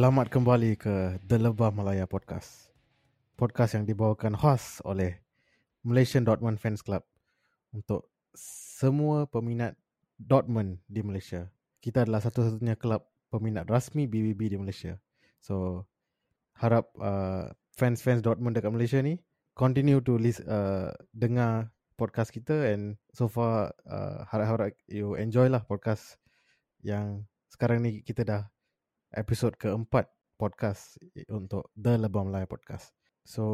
Selamat kembali ke The Lebah Malaya Podcast. Podcast yang dibawakan host oleh Malaysian Dortmund Fans Club untuk semua peminat Dortmund di Malaysia. Kita adalah satu-satunya kelab peminat rasmi BBB di Malaysia. So harap uh, fans-fans Dortmund dekat Malaysia ni continue to list, uh, dengar podcast kita and so far uh, harap-harap you enjoy lah podcast yang sekarang ni kita dah episod keempat podcast untuk The Lebah Melayu Podcast. So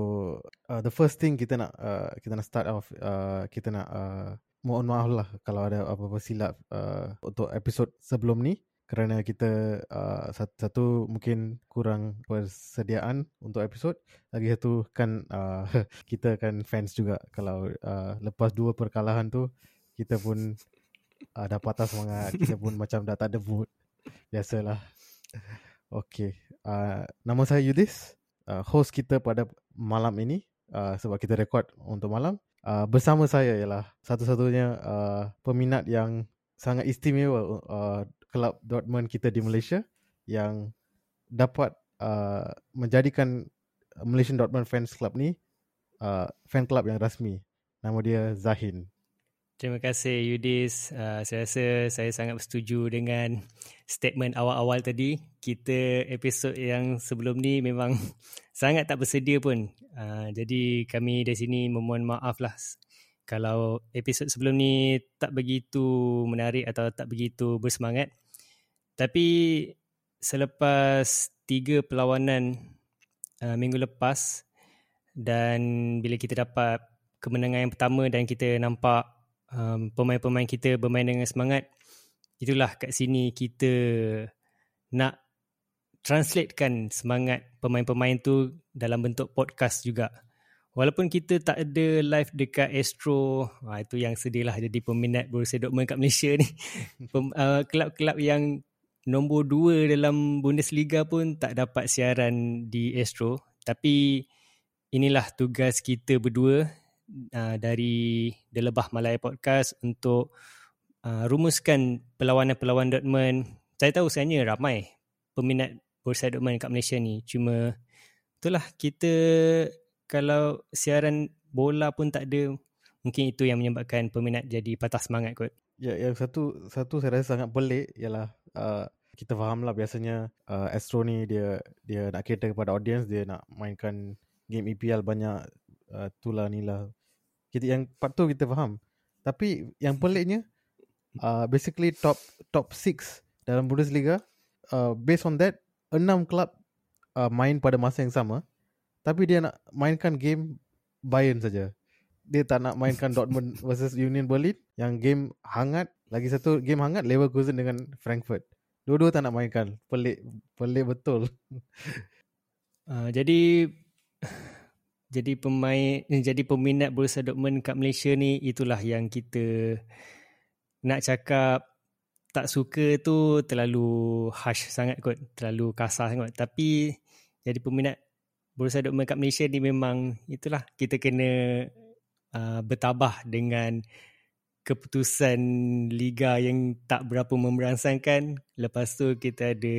uh, the first thing kita nak uh, kita nak start off uh, kita nak uh, mohon maaf lah kalau ada apa-apa silap uh, untuk episod sebelum ni. Kerana kita uh, satu, satu mungkin kurang persediaan untuk episod lagi satu kan uh, kita kan fans juga. Kalau uh, lepas dua perkalahan tu kita pun uh, dah patah semangat. Kita pun macam dah tak ada mood. Biasalah Okay, uh, nama saya Yudis, uh, host kita pada malam ini uh, sebab kita rekod untuk malam. Uh, bersama saya ialah satu-satunya uh, peminat yang sangat istimewa uh, kelab Dortmund kita di Malaysia yang dapat uh, menjadikan Malaysian Dortmund Fans Club ni uh, fan club yang rasmi. Nama dia Zahin. Terima kasih Yudis. Uh, saya rasa saya sangat bersetuju dengan statement awal-awal tadi. Kita episod yang sebelum ni memang sangat tak bersedia pun. Uh, jadi kami di sini memohon maaf lah kalau episod sebelum ni tak begitu menarik atau tak begitu bersemangat. Tapi selepas tiga perlawanan uh, minggu lepas dan bila kita dapat kemenangan yang pertama dan kita nampak um, pemain-pemain kita bermain dengan semangat itulah kat sini kita nak translatekan semangat pemain-pemain tu dalam bentuk podcast juga. Walaupun kita tak ada live dekat Astro ha, itu yang sedih lah jadi peminat Borussia Dortmund kat Malaysia ni. Pem, uh, kelab-kelab yang nombor dua dalam Bundesliga pun tak dapat siaran di Astro. Tapi inilah tugas kita berdua uh, dari The Lebah Malaya Podcast untuk uh, rumuskan perlawanan-perlawanan Dortmund. Saya tahu sebenarnya ramai peminat Borussia Dortmund kat Malaysia ni. Cuma itulah kita kalau siaran bola pun tak ada, mungkin itu yang menyebabkan peminat jadi patah semangat kot. Ya, yang satu satu saya rasa sangat pelik ialah uh, kita faham lah biasanya uh, Astro ni dia dia nak cater kepada audience dia nak mainkan game EPL banyak uh, tulah ni lah. Kita yang part tu kita faham. Tapi yang peliknya uh, basically top top 6 dalam Bundesliga uh, based on that enam klub uh, main pada masa yang sama. Tapi dia nak mainkan game Bayern saja. Dia tak nak mainkan Dortmund versus Union Berlin yang game hangat lagi satu game hangat Leverkusen dengan Frankfurt. Dua-dua tak nak mainkan pelik pelik betul. Uh, jadi jadi pemain eh, jadi peminat Borussia Dortmund kat Malaysia ni itulah yang kita nak cakap tak suka tu terlalu harsh sangat kot terlalu kasar sangat. Tapi jadi peminat Borussia Dortmund kat Malaysia ni memang itulah kita kena uh, bertabah dengan keputusan liga yang tak berapa memberangsangkan. Lepas tu kita ada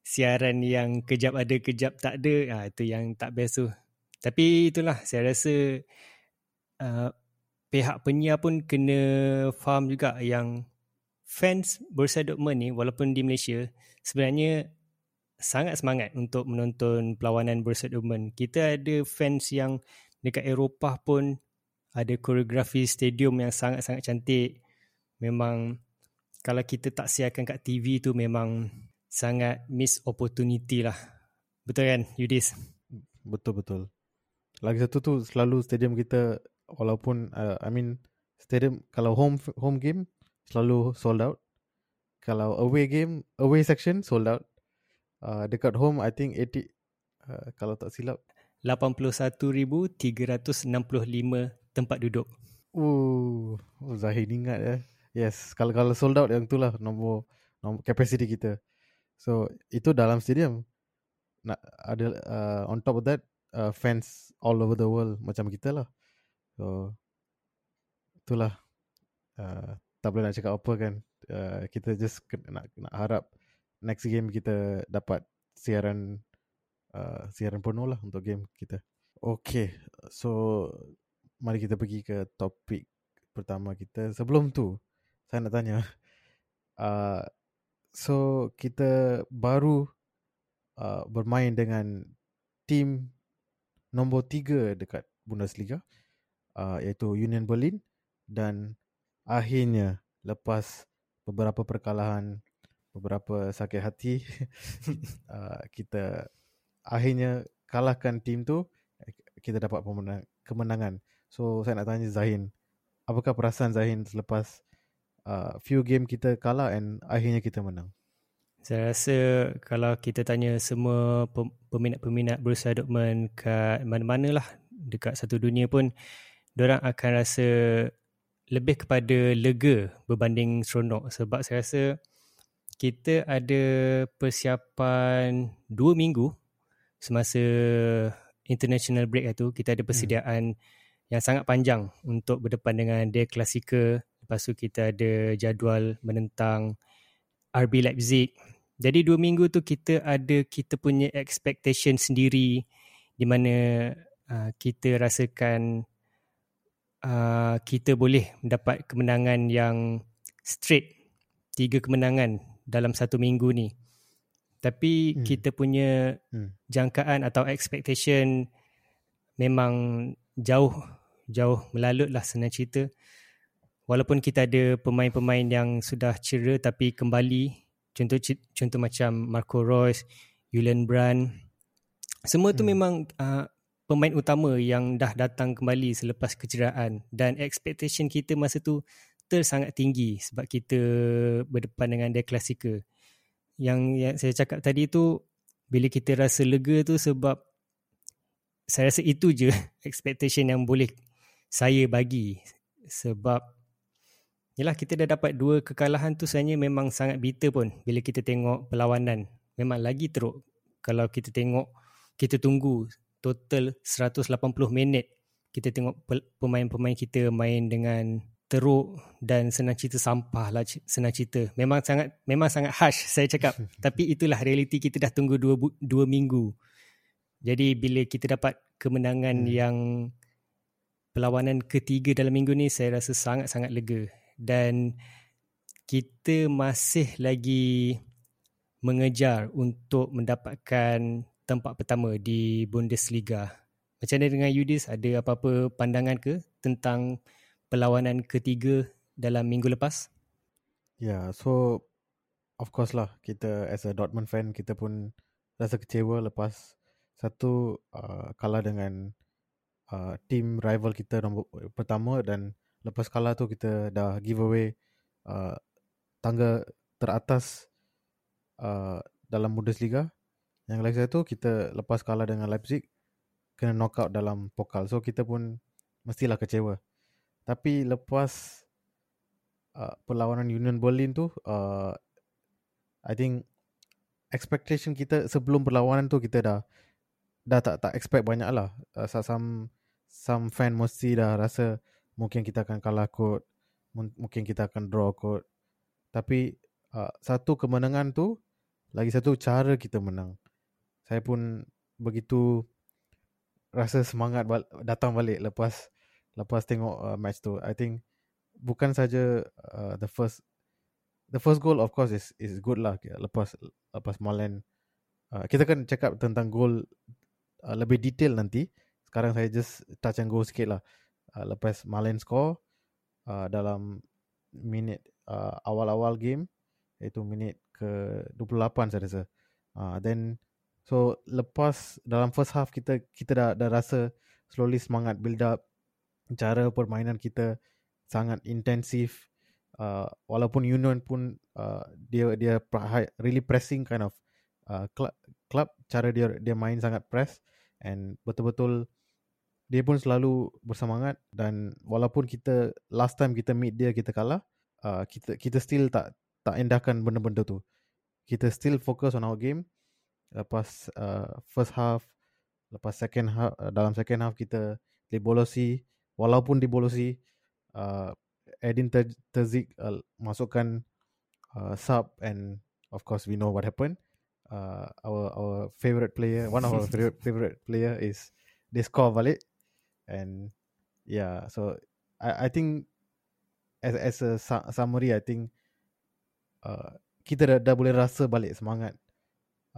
siaran yang kejap ada kejap tak ada. Ha, itu yang tak best tu tapi itulah saya rasa uh, pihak penyiar pun kena faham juga yang fans Borussia Dortmund ni walaupun di Malaysia sebenarnya sangat semangat untuk menonton perlawanan Borussia Dortmund. Kita ada fans yang dekat Eropah pun ada koreografi stadium yang sangat-sangat cantik. Memang kalau kita tak siarkan kat TV tu memang sangat miss opportunity lah. Betul kan Yudis? Betul-betul. Lagi satu tu selalu stadium kita walaupun uh, I mean stadium kalau home home game selalu sold out. Kalau away game, away section sold out. Uh, dekat home I think 80 uh, kalau tak silap 81,365 tempat duduk. Uh, oh, Zahid ingat ya. Eh. Yes, kalau kalau sold out yang itulah nombor nombor capacity kita. So itu dalam stadium. Nak ada uh, on top of that uh, fans all over the world macam kita lah. So itulah uh, tak boleh nak cakap apa kan. Uh, kita just nak nak harap next game kita dapat siaran uh, siaran penuh lah untuk game kita. Okay, so mari kita pergi ke topik pertama kita. Sebelum tu, saya nak tanya. Uh, so kita baru uh, bermain dengan tim nombor tiga dekat Bundesliga uh, iaitu Union Berlin dan akhirnya lepas beberapa perkalahan beberapa sakit hati uh, kita akhirnya kalahkan tim tu kita dapat kemenangan so saya nak tanya Zahin apakah perasaan Zahin selepas uh, few game kita kalah and akhirnya kita menang. Saya rasa kalau kita tanya semua peminat-peminat Borussia Dortmund kat mana-mana lah dekat satu dunia pun orang akan rasa lebih kepada lega berbanding seronok sebab saya rasa kita ada persiapan dua minggu semasa international break itu kita ada hmm. persediaan hmm. yang sangat panjang untuk berdepan dengan The Clasica Lepas tu kita ada jadual menentang RB Leipzig. Jadi dua minggu tu kita ada kita punya expectation sendiri di mana uh, kita rasakan uh, kita boleh mendapat kemenangan yang straight. Tiga kemenangan dalam satu minggu ni. Tapi hmm. kita punya hmm. jangkaan atau expectation memang jauh jauh melalut lah senang cerita walaupun kita ada pemain-pemain yang sudah cedera tapi kembali contoh contoh macam Marco Reus, Julian Brand semua tu hmm. memang uh, pemain utama yang dah datang kembali selepas kecederaan. Dan expectation kita masa tu tersangat tinggi sebab kita berdepan dengan dia klasika yang, yang saya cakap tadi tu bila kita rasa lega tu sebab saya rasa itu je expectation yang boleh saya bagi. Sebab Yalah kita dah dapat dua kekalahan tu sebenarnya memang sangat bitter pun bila kita tengok perlawanan. Memang lagi teruk kalau kita tengok kita tunggu total 180 minit kita tengok pemain-pemain kita main dengan teruk dan senang cerita sampah lah senang cerita. Memang sangat memang sangat harsh saya cakap. Tapi itulah realiti kita dah tunggu dua, dua minggu. Jadi bila kita dapat kemenangan hmm. yang perlawanan ketiga dalam minggu ni saya rasa sangat-sangat lega dan kita masih lagi mengejar untuk mendapatkan tempat pertama di Bundesliga. Macam mana dengan Yudis? Ada apa-apa pandangan ke tentang perlawanan ketiga dalam minggu lepas? Ya, yeah, so of course lah kita as a Dortmund fan kita pun rasa kecewa lepas satu uh, kalah dengan uh, team rival kita nombor pertama dan lepas kalah tu kita dah giveaway uh, tangga teratas uh, dalam Bundesliga. Yang lagi satu kita lepas kalah dengan Leipzig kena knockout dalam pokal. So kita pun mestilah kecewa. Tapi lepas uh, perlawanan Union Berlin tu uh, I think expectation kita sebelum perlawanan tu kita dah dah tak tak expect banyak lah. Uh, some some fan mesti dah rasa mungkin kita akan kalah kot mungkin kita akan draw kot. Tapi uh, satu kemenangan tu lagi satu cara kita menang. Saya pun begitu rasa semangat bal- datang balik lepas lepas tengok uh, match tu. I think bukan saja uh, the first the first goal of course is is good lah. Lepas lepas Malen uh, kita kan cakap tentang goal uh, lebih detail nanti. Sekarang saya just touch and go sikit lah uh, lepas Malen score uh, dalam minit uh, awal-awal game iaitu minit ke 28 saya rasa. Uh, then so lepas dalam first half kita kita dah dah rasa slowly semangat build up cara permainan kita sangat intensif uh, walaupun Union pun uh, dia dia really pressing kind of uh, club, club cara dia dia main sangat press and betul-betul dia pun selalu bersemangat dan walaupun kita last time kita meet dia kita kalah uh, kita kita still tak tak endahkan benda-benda tu. Kita still focus on our game. Lepas uh, first half lepas second half uh, dalam second half kita dibolosi. Walaupun dibolosi uh, Edin Terzik uh, masukkan uh, sub and of course we know what happened. Uh, our our favorite player, one of our favorite favorite player is they score balik, and yeah, so I I think as as a summary, I think uh, kita dah, dah boleh rasa balik semangat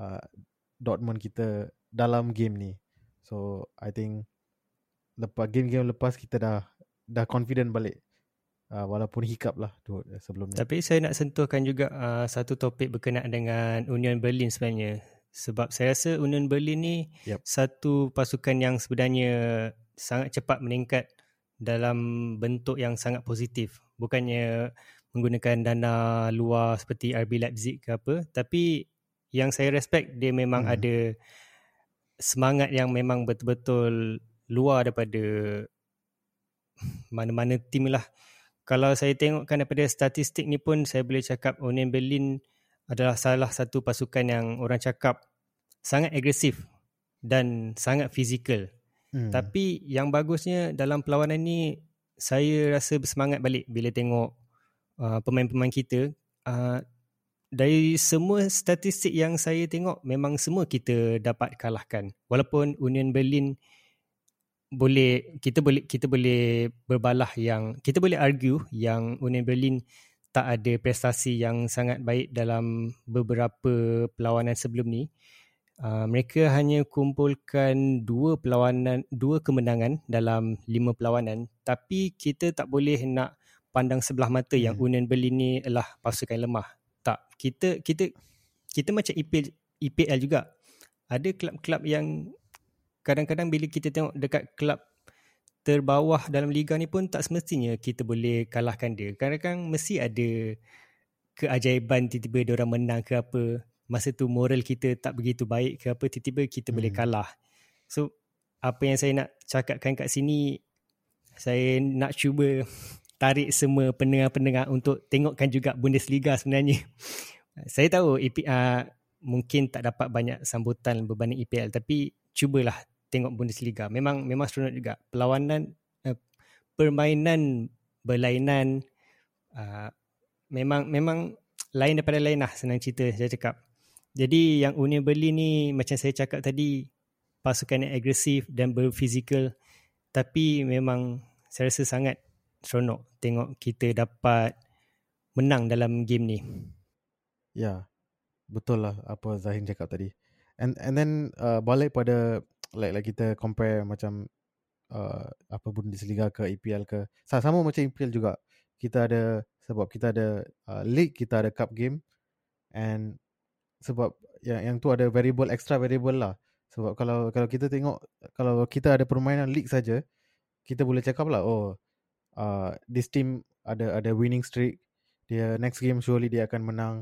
uh, Dortmund kita dalam game ni. So I think lepas game-game lepas kita dah dah confident balik uh, walaupun hiccup lah tu sebelum ni. Tapi saya nak sentuhkan juga uh, satu topik berkenaan dengan Union Berlin sebenarnya. Sebab saya rasa Union Berlin ni yep. satu pasukan yang sebenarnya sangat cepat meningkat dalam bentuk yang sangat positif. Bukannya menggunakan dana luar seperti RB Leipzig ke apa. Tapi yang saya respect dia memang hmm. ada semangat yang memang betul-betul luar daripada mana-mana tim lah. Kalau saya tengokkan daripada statistik ni pun saya boleh cakap Union Berlin adalah salah satu pasukan yang orang cakap sangat agresif dan sangat fizikal. Hmm. Tapi yang bagusnya dalam perlawanan ni saya rasa bersemangat balik bila tengok uh, pemain-pemain kita uh, dari semua statistik yang saya tengok memang semua kita dapat kalahkan. Walaupun Union Berlin boleh kita boleh kita boleh berbalah yang kita boleh argue yang Union Berlin tak ada prestasi yang sangat baik dalam beberapa perlawanan sebelum ni. Uh, mereka hanya kumpulkan dua perlawanan dua kemenangan dalam lima perlawanan tapi kita tak boleh nak pandang sebelah mata hmm. yang Union Berlin ni adalah pasukan lemah. Tak, kita kita kita macam EPL EPL juga. Ada kelab-kelab yang kadang-kadang bila kita tengok dekat kelab terbawah dalam liga ni pun tak semestinya kita boleh kalahkan dia. Kadang-kadang mesti ada keajaiban tiba-tiba dia orang menang ke apa. Masa tu moral kita tak begitu baik ke apa tiba-tiba kita hmm. boleh kalah. So apa yang saya nak cakapkan kat sini saya nak cuba tarik semua pendengar-pendengar untuk tengokkan juga Bundesliga sebenarnya. saya tahu EPL uh, mungkin tak dapat banyak sambutan berbanding EPL tapi cubalah tengok Bundesliga. Memang memang seronok juga. Perlawanan uh, permainan berlainan uh, memang memang lain daripada lain lah senang cerita saya cakap. Jadi yang Union Berlin ni macam saya cakap tadi pasukan yang agresif dan berfizikal tapi memang saya rasa sangat seronok tengok kita dapat menang dalam game ni. Ya. Betul lah apa Zahin cakap tadi. And and then uh, balik pada like like kita compare macam uh, apa Bundesliga ke EPL ke sama macam EPL juga. Kita ada sebab kita ada uh, league kita ada cup game and sebab yang yang tu ada variable extra variable lah. Sebab kalau kalau kita tengok kalau kita ada permainan league saja kita boleh cakap lah oh uh, this team ada ada winning streak. Dia next game surely dia akan menang.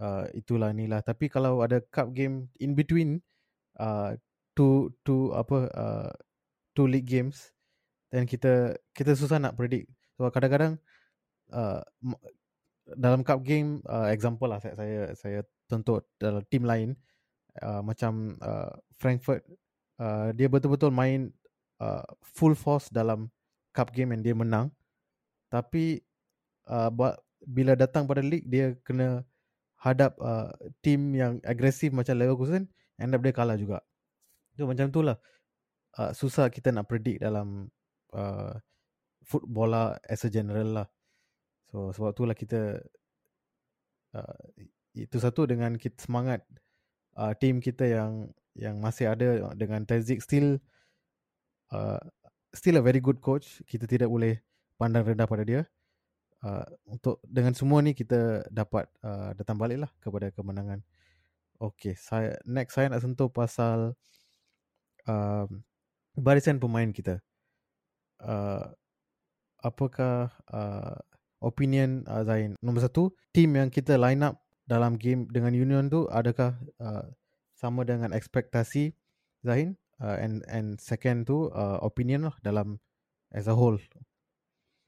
Uh, itulah inilah. Tapi kalau ada cup game in between uh, two two apa uh, two league games dan kita kita susah nak predict. Sebab kadang-kadang uh, dalam cup game uh, example lah saya saya saya tentu dalam team lain uh, macam uh, Frankfurt uh, dia betul-betul main uh, full force dalam cup game and dia menang. Tapi uh, bila datang pada league dia kena hadap uh, team yang agresif macam Leverkusen end up dia kalah juga So macam tu lah. Uh, Susah kita nak predict dalam uh, Football lah as a general lah. So sebab tu lah kita uh, Itu satu dengan kita semangat uh, Team kita yang Yang masih ada dengan Tezik Still uh, Still a very good coach. Kita tidak boleh pandang rendah pada dia. Uh, Untuk dengan semua ni kita dapat uh, datang balik lah kepada kemenangan. Okay, saya, next saya nak sentuh pasal uh, barisan pemain kita. Uh, apakah uh, opinion uh, Zain? Nombor satu, team yang kita line up dalam game dengan Union tu adakah uh, sama dengan ekspektasi Zain? Uh, and and second tu uh, opinion lah dalam as a whole.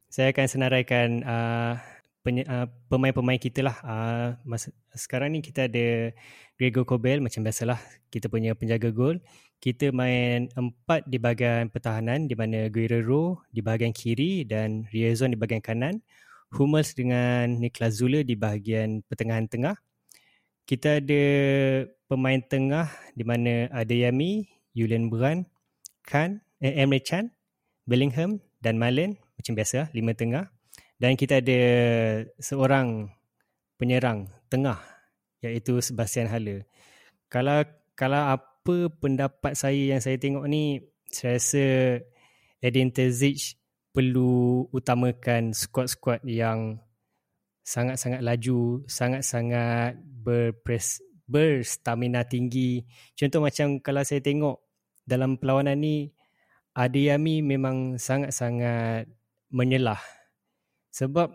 Saya akan senaraikan uh, penye, uh, pemain-pemain kita lah. Uh, masa, sekarang ni kita ada Gregor Kobel macam biasalah kita punya penjaga gol kita main empat di bahagian pertahanan di mana Guerrero di bahagian kiri dan Riazon di bahagian kanan. Hummels dengan Niklas Zule di bahagian pertengahan tengah. Kita ada pemain tengah di mana ada Yami, Julian Brand, Khan, eh, Emre Chan, Bellingham dan Malen macam biasa lima tengah dan kita ada seorang penyerang tengah iaitu Sebastian Haller. Kalau kalau apa pendapat saya yang saya tengok ni saya rasa Edin Terzic perlu utamakan squad-squad yang sangat-sangat laju, sangat-sangat berpres, berstamina tinggi. Contoh macam kalau saya tengok dalam perlawanan ni Adiyami memang sangat-sangat menyelah sebab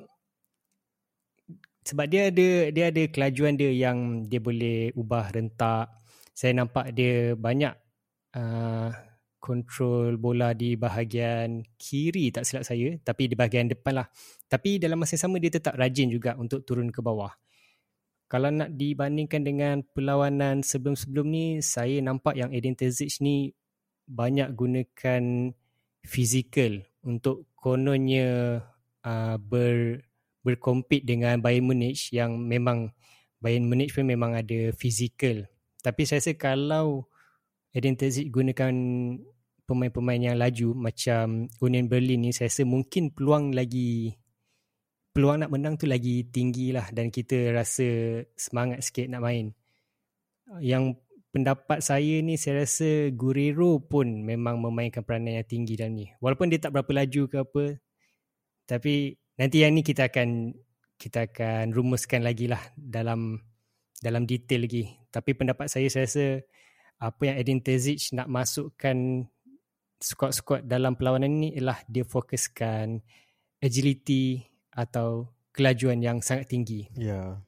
sebab dia ada dia ada kelajuan dia yang dia boleh ubah rentak saya nampak dia banyak uh, kontrol bola di bahagian kiri tak silap saya tapi di bahagian depan lah tapi dalam masa sama dia tetap rajin juga untuk turun ke bawah kalau nak dibandingkan dengan perlawanan sebelum-sebelum ni saya nampak yang Edin Terzic ni banyak gunakan fizikal untuk kononnya uh, ber berkompet dengan Bayern Munich yang memang Bayern Munich pun memang ada fizikal. Tapi saya rasa kalau Edin Terzic gunakan pemain-pemain yang laju macam Union Berlin ni saya rasa mungkin peluang lagi peluang nak menang tu lagi tinggi lah dan kita rasa semangat sikit nak main. Yang pendapat saya ni saya rasa Guerrero pun memang memainkan peranan yang tinggi dalam ni. Walaupun dia tak berapa laju ke apa tapi nanti yang ni kita akan kita akan rumuskan lagi lah dalam dalam detail lagi. Tapi pendapat saya saya rasa apa yang Edin Terzic nak masukkan squad-squad dalam perlawanan ni ialah dia fokuskan agility atau kelajuan yang sangat tinggi. Ya,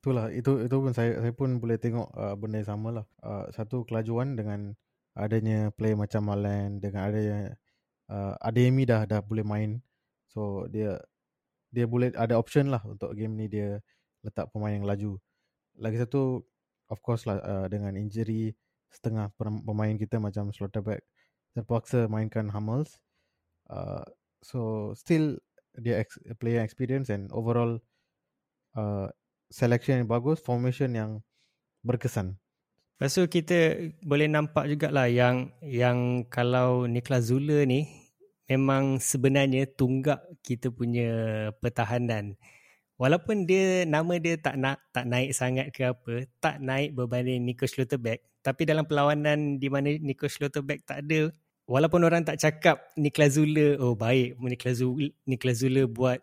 itulah itu itu pun saya saya pun boleh tengok uh, benda yang sama lah uh, satu kelajuan dengan adanya play macam Malen dengan adanya uh, Ademi dah dah boleh main. So dia dia boleh ada option lah untuk game ni dia letak pemain yang laju. Lagi satu of course lah uh, dengan injury setengah pemain kita macam Slotterback terpaksa mainkan Hummels uh, so still dia ex- player experience and overall uh, selection yang bagus, formation yang berkesan. Lepas tu kita boleh nampak jugalah yang yang kalau Niklas Zula ni memang sebenarnya tunggak kita punya pertahanan. Walaupun dia nama dia tak nak tak naik sangat ke apa, tak naik berbanding Nico Schlotterbeck, tapi dalam perlawanan di mana Nico Schlotterbeck tak ada, walaupun orang tak cakap Niklas Zula, oh baik Niklas Zula, Niklas Zula buat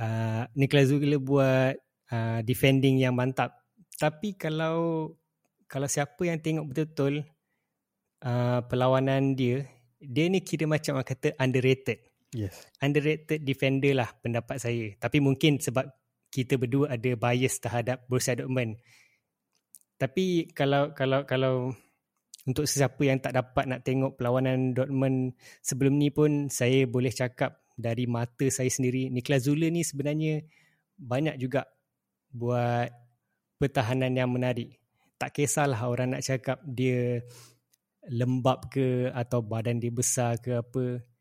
uh, Niklas Zula buat uh, defending yang mantap. Tapi kalau kalau siapa yang tengok betul-betul uh, perlawanan dia, dia ni kira macam orang kata underrated. Yes. Underrated defender lah pendapat saya. Tapi mungkin sebab kita berdua ada bias terhadap Borussia Dortmund. Tapi kalau kalau kalau untuk sesiapa yang tak dapat nak tengok perlawanan Dortmund sebelum ni pun saya boleh cakap dari mata saya sendiri Niklas Zule ni sebenarnya banyak juga buat pertahanan yang menarik. Tak kisahlah orang nak cakap dia lembab ke atau badan dia besar ke apa.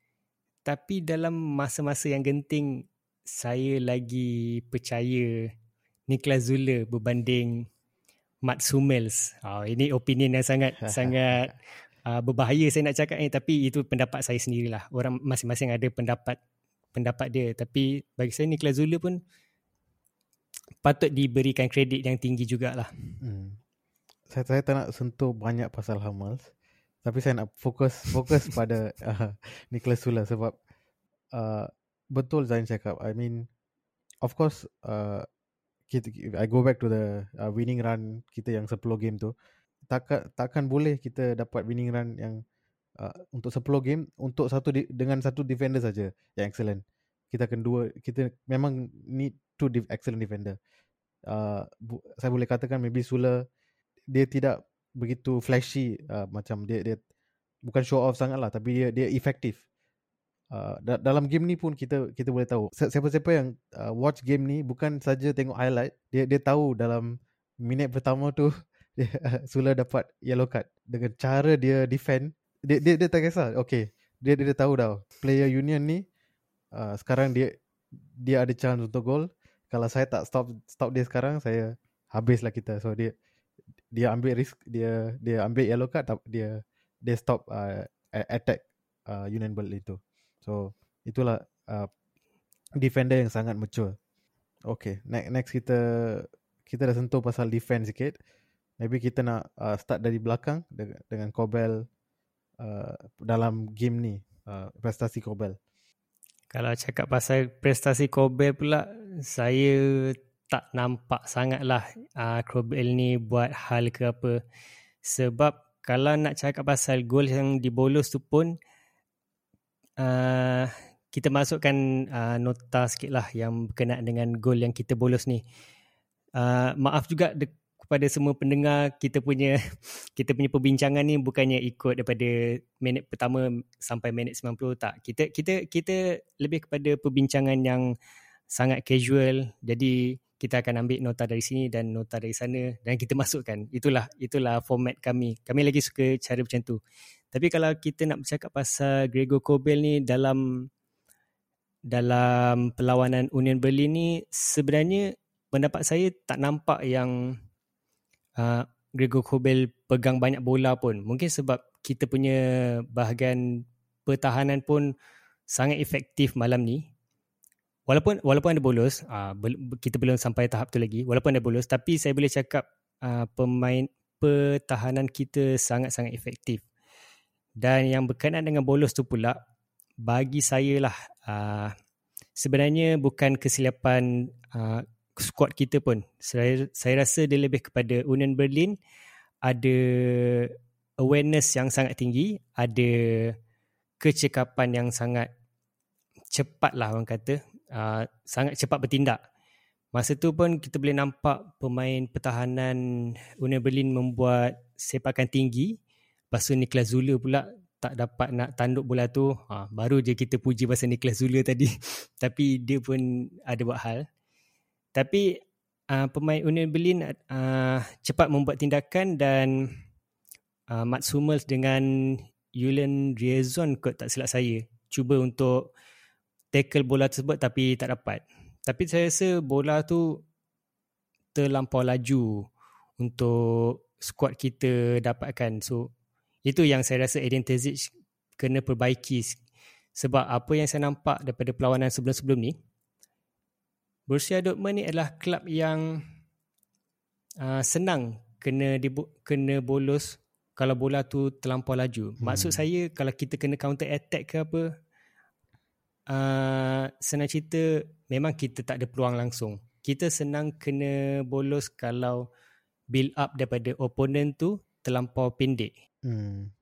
Tapi dalam masa-masa yang genting, saya lagi percaya Niklas Zula berbanding Mats Hummels. Oh, ini opinion yang sangat sangat uh, berbahaya saya nak cakap ni. Tapi itu pendapat saya sendirilah. Orang masing-masing ada pendapat pendapat dia. Tapi bagi saya Niklas Zula pun patut diberikan kredit yang tinggi jugalah. Hmm. Saya saya tak nak sentuh banyak pasal Hamas. Tapi saya nak fokus fokus pada uh, Nicholas Sula sebab uh, betul Zain cakap. I mean, of course, uh, I go back to the uh, winning run kita yang 10 game tu. Takkan, takkan boleh kita dapat winning run yang uh, untuk 10 game untuk satu di, dengan satu defender saja yang excellent. Kita akan dua, kita memang need two excellent defender. Uh, bu- saya boleh katakan maybe Sula dia tidak begitu flashy uh, macam dia dia bukan show off sangat lah tapi dia dia efektif. Uh, da- dalam game ni pun kita kita boleh tahu. Siapa-siapa yang uh, watch game ni bukan saja tengok highlight dia dia tahu dalam minit pertama tu dia uh, Sula dapat yellow card. Dengan cara dia defend dia dia, dia tak kisah okay dia, dia dia tahu dah. Player union ni uh, sekarang dia dia ada chance untuk gol kalau saya tak stop stop dia sekarang saya habislah kita. So dia dia ambil risk dia dia ambil yellow card dia dia stop uh, attack uh, Union Berlin itu. So itulah uh, defender yang sangat mature. Okay, next next kita kita dah sentuh pasal defense sikit. Maybe kita nak uh, start dari belakang dengan, dengan Kobel uh, dalam game ni, uh, prestasi Kobel. Kalau cakap pasal prestasi Kobel pula, saya tak nampak sangat lah uh, Kobel ni buat hal ke apa. Sebab kalau nak cakap pasal gol yang dibolos tu pun, uh, kita masukkan uh, nota sikit lah yang berkenaan dengan gol yang kita bolos ni. Uh, maaf juga de- kepada semua pendengar kita punya kita punya perbincangan ni bukannya ikut daripada minit pertama sampai minit 90 tak. Kita kita kita lebih kepada perbincangan yang sangat casual. Jadi kita akan ambil nota dari sini dan nota dari sana dan kita masukkan. Itulah itulah format kami. Kami lagi suka cara macam tu. Tapi kalau kita nak bercakap pasal Gregor Kobel ni dalam dalam perlawanan Union Berlin ni sebenarnya pendapat saya tak nampak yang uh, Gregor Kobel pegang banyak bola pun. Mungkin sebab kita punya bahagian pertahanan pun sangat efektif malam ni. Walaupun walaupun ada bolos, uh, kita belum sampai tahap tu lagi. Walaupun ada bolos, tapi saya boleh cakap uh, pemain pertahanan kita sangat-sangat efektif. Dan yang berkenaan dengan bolos tu pula, bagi saya lah uh, sebenarnya bukan kesilapan uh, squad kita pun. Saya, saya rasa dia lebih kepada Union Berlin ada awareness yang sangat tinggi, ada kecekapan yang sangat cepat lah orang kata, uh, sangat cepat bertindak. Masa tu pun kita boleh nampak pemain pertahanan Union Berlin membuat sepakan tinggi. Lepas tu Niklas Zule pula tak dapat nak tanduk bola tu. Ha, baru je kita puji pasal Niklas Zule tadi. Tapi dia pun ada buat hal. Tapi uh, pemain Union Berlin uh, cepat membuat tindakan dan uh, Mats Hummels dengan Julian Riazon kot tak silap saya cuba untuk tackle bola tersebut tapi tak dapat. Tapi saya rasa bola tu terlampau laju untuk squad kita dapatkan. So itu yang saya rasa Eden Terzic kena perbaiki sebab apa yang saya nampak daripada perlawanan sebelum-sebelum ni Borussia Dortmund ni adalah kelab yang uh, senang kena dibu- kena bolos kalau bola tu terlampau laju. Hmm. Maksud saya kalau kita kena counter attack ke apa uh, senang cerita memang kita tak ada peluang langsung. Kita senang kena bolos kalau build up daripada opponent tu terlampau pendek. Hmm.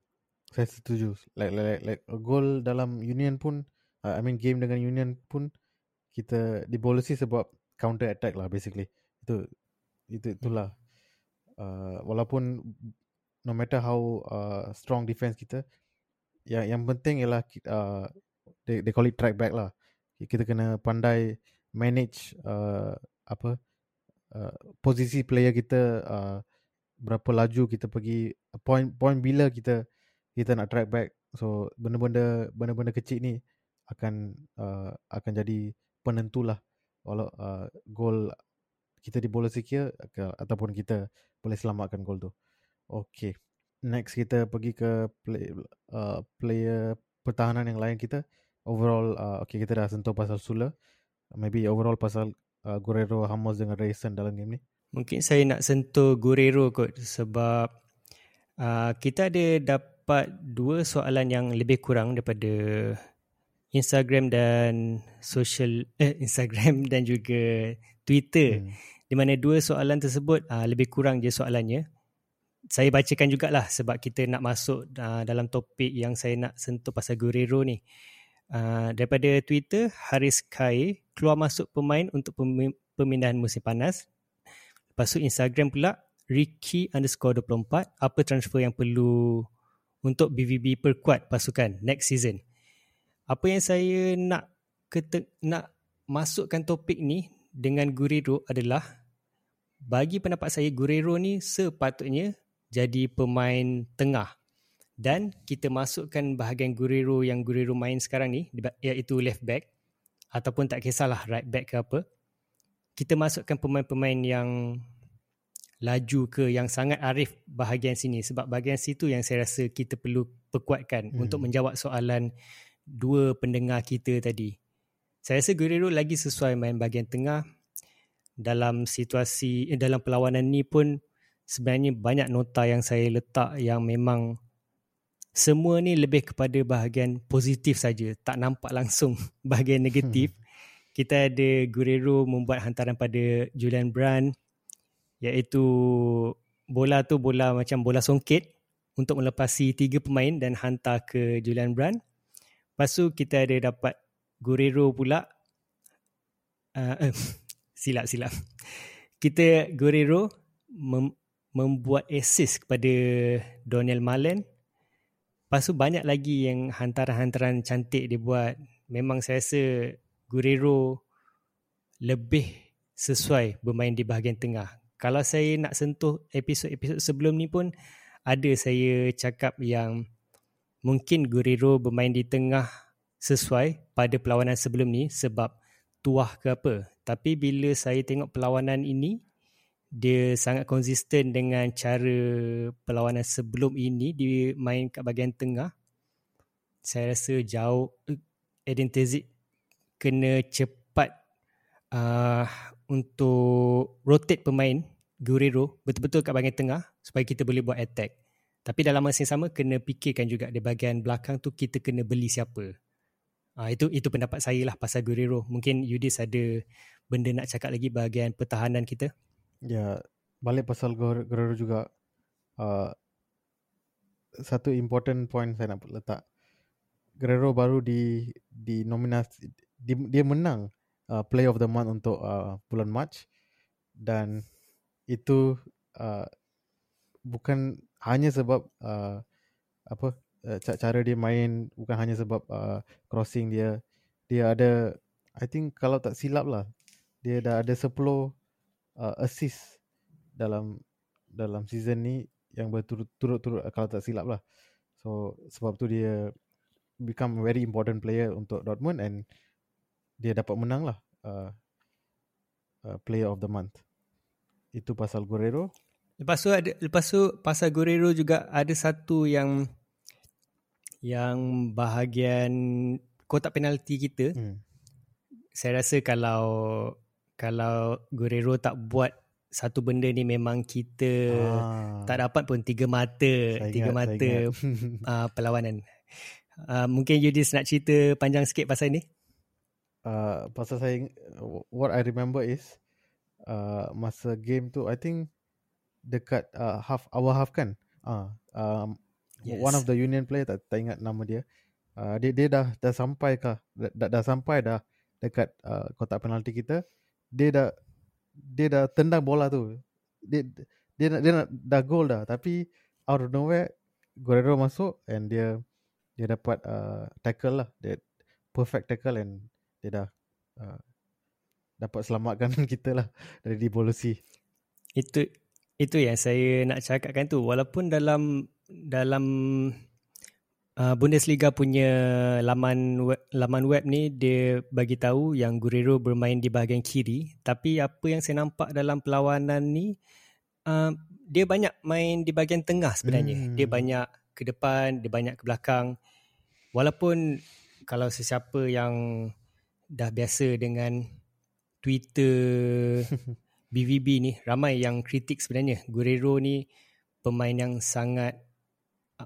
Saya setuju. Like like like, like a goal dalam Union pun uh, I mean game dengan Union pun kita dibolosi sebab counter attack lah basically. Itu itu itulah. Uh, walaupun no matter how uh, strong defense kita yang yang penting ialah uh, they, they call it track back lah. Kita kena pandai manage uh, apa uh, posisi player kita uh, berapa laju kita pergi point point bila kita kita nak track back. So benda-benda benda-benda kecil ni akan uh, akan jadi penentulah walau uh, gol kita dibola sikit ataupun kita boleh selamatkan gol tu. Okay. Next kita pergi ke play, uh, player pertahanan yang lain kita. Overall uh, okay kita dah sentuh pasal Sula. Maybe overall pasal uh, Guerrero, Hamos dengan Rayson dalam game ni. Mungkin saya nak sentuh Guerrero kot sebab uh, kita ada dapat dua soalan yang lebih kurang daripada Instagram dan social eh, Instagram dan juga Twitter. Hmm. Di mana dua soalan tersebut uh, lebih kurang je soalannya. Saya bacakan jugalah sebab kita nak masuk uh, dalam topik yang saya nak sentuh pasal Guerrero ni. Uh, daripada Twitter, Haris Kai keluar masuk pemain untuk pemindahan musim panas. Lepas tu Instagram pula, Ricky underscore 24, apa transfer yang perlu untuk BVB perkuat pasukan next season. Apa yang saya nak kete- nak masukkan topik ni dengan Guerrero adalah bagi pendapat saya Guerrero ni sepatutnya jadi pemain tengah dan kita masukkan bahagian Guerrero yang Guerrero main sekarang ni iaitu left back ataupun tak kisahlah right back ke apa kita masukkan pemain-pemain yang laju ke yang sangat arif bahagian sini sebab bahagian situ yang saya rasa kita perlu perkuatkan hmm. untuk menjawab soalan dua pendengar kita tadi. Saya rasa Guerrero lagi sesuai main bahagian tengah dalam situasi eh, dalam perlawanan ni pun sebenarnya banyak nota yang saya letak yang memang semua ni lebih kepada bahagian positif saja tak nampak langsung bahagian negatif hmm. kita ada Guerrero membuat hantaran pada Julian Brand iaitu bola tu bola macam bola songket untuk melepasi tiga pemain dan hantar ke Julian Brand. Lepas tu kita ada dapat Guerrero pula. Uh, uh, silap silap. Kita Guerrero mem- membuat assist kepada Daniel Malen. Lepas tu banyak lagi yang hantaran-hantaran cantik dia buat. Memang saya rasa Guerrero lebih sesuai bermain di bahagian tengah kalau saya nak sentuh episod-episod sebelum ni pun ada saya cakap yang mungkin Guerrero bermain di tengah sesuai pada perlawanan sebelum ni sebab tuah ke apa. Tapi bila saya tengok perlawanan ini, dia sangat konsisten dengan cara perlawanan sebelum ini di main kat bahagian tengah. Saya rasa jauh Eden Tezik kena cepat uh, untuk rotate pemain Guerrero betul-betul kat bahagian tengah supaya kita boleh buat attack. Tapi dalam masa yang sama kena fikirkan juga di bahagian belakang tu kita kena beli siapa. Ha, itu itu pendapat saya lah pasal Guerrero. Mungkin Yudis ada benda nak cakap lagi bahagian pertahanan kita. Ya, balik pasal Guerrero juga uh, satu important point saya nak letak. Guerrero baru di di nominasi di, dia menang uh, Play of the Month untuk uh, bulan March dan itu uh, bukan hanya sebab uh, apa uh, cara dia main bukan hanya sebab uh, crossing dia dia ada I think kalau tak silap lah dia dah ada 10 uh, assist dalam dalam season ni yang berturut-turut kalau tak silap lah so sebab tu dia become very important player untuk Dortmund and dia dapat menang lah uh, uh, player of the month. Itu pasal Guerrero. Lepas tu ada lepas tu pasal Guerrero juga ada satu yang yang bahagian kotak penalti kita. Hmm. Saya rasa kalau kalau Guerrero tak buat satu benda ni memang kita ah. tak dapat pun tiga mata saya tiga ingat, mata uh, perlawanan. Uh, mungkin Yudis nak cerita panjang sikit pasal ni uh, pasal saya what I remember is uh, masa game tu I think dekat uh, half our half kan uh, um, yes. one of the union player tak, tak ingat nama dia uh, dia dia dah dah sampai kah dah, dah sampai dah dekat uh, kotak penalti kita dia dah dia dah tendang bola tu dia dia nak dia nak dah gol dah tapi out of nowhere Guerrero masuk and dia dia dapat uh, tackle lah dia perfect tackle and dia dah uh, dapat selamatkan kita lah dari devolusi. Itu itu yang saya nak cakapkan tu. Walaupun dalam dalam uh, Bundesliga punya laman web, laman web ni dia bagi tahu yang Guerrero bermain di bahagian kiri, tapi apa yang saya nampak dalam perlawanan ni uh, dia banyak main di bahagian tengah sebenarnya. Hmm. Dia banyak ke depan, dia banyak ke belakang. Walaupun kalau sesiapa yang dah biasa dengan Twitter BVB ni ramai yang kritik sebenarnya Guerrero ni pemain yang sangat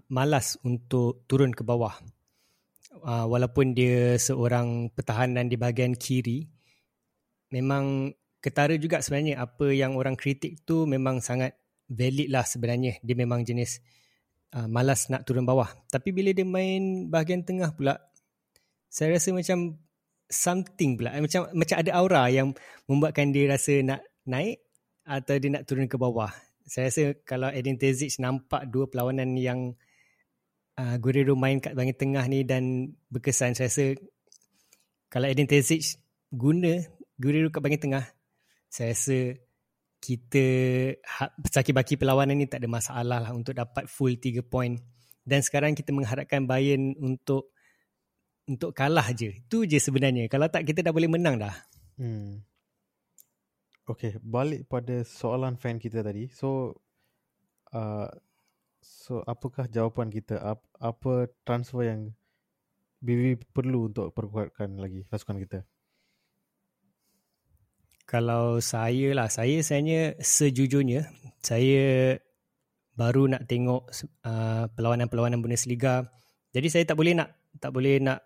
malas untuk turun ke bawah. Uh, walaupun dia seorang pertahanan di bahagian kiri memang ketara juga sebenarnya. Apa yang orang kritik tu memang sangat valid lah sebenarnya. Dia memang jenis uh, malas nak turun bawah. Tapi bila dia main bahagian tengah pula saya rasa macam something pula. Macam macam ada aura yang membuatkan dia rasa nak naik atau dia nak turun ke bawah. Saya rasa kalau Eden Tezic nampak dua perlawanan yang uh, Guerrero main kat bahagian tengah ni dan berkesan saya rasa kalau Eden Tezic guna Guerrero kat bahagian tengah saya rasa kita ha, sakit baki perlawanan ni tak ada masalah lah untuk dapat full 3 point dan sekarang kita mengharapkan Bayern untuk untuk kalah je. Itu je sebenarnya. Kalau tak kita dah boleh menang dah. Hmm. Okay, balik pada soalan fan kita tadi. So, uh, so apakah jawapan kita? Apa, apa transfer yang BB perlu untuk perkuatkan lagi pasukan kita? Kalau saya lah, saya sebenarnya sejujurnya, saya baru nak tengok uh, perlawanan-perlawanan Bundesliga. Jadi saya tak boleh nak tak boleh nak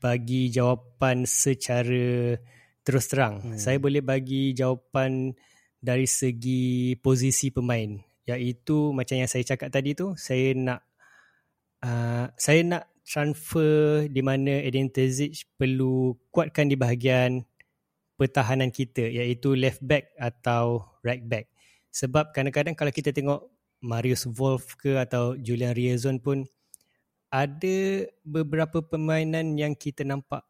bagi jawapan secara terus terang. Hmm. Saya boleh bagi jawapan dari segi posisi pemain. Iaitu macam yang saya cakap tadi tu, saya nak uh, saya nak transfer di mana Eden Terzic perlu kuatkan di bahagian pertahanan kita iaitu left back atau right back. Sebab kadang-kadang kalau kita tengok Marius Wolf ke atau Julian Riazon pun ada beberapa permainan yang kita nampak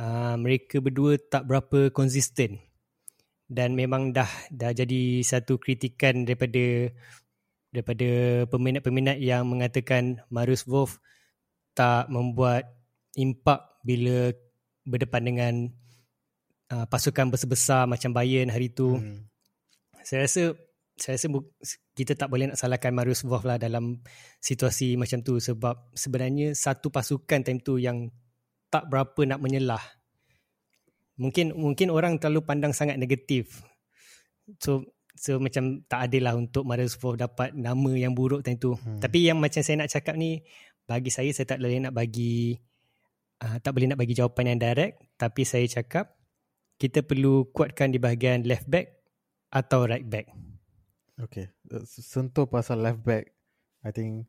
uh, mereka berdua tak berapa konsisten dan memang dah dah jadi satu kritikan daripada daripada peminat-peminat yang mengatakan Marius Wolf tak membuat impak bila berdepan dengan uh, pasukan besar-besar macam Bayern hari itu. Hmm. Saya rasa saya rasa kita tak boleh nak salahkan Marius Wolf lah dalam situasi macam tu sebab sebenarnya satu pasukan time tu yang tak berapa nak menyelah. Mungkin mungkin orang terlalu pandang sangat negatif. So so macam tak adil lah untuk Marius Wolf dapat nama yang buruk time tu. Hmm. Tapi yang macam saya nak cakap ni bagi saya saya tak boleh nak bagi uh, tak boleh nak bagi jawapan yang direct tapi saya cakap kita perlu kuatkan di bahagian left back atau right back. Okay, sentuh pasal left back, I think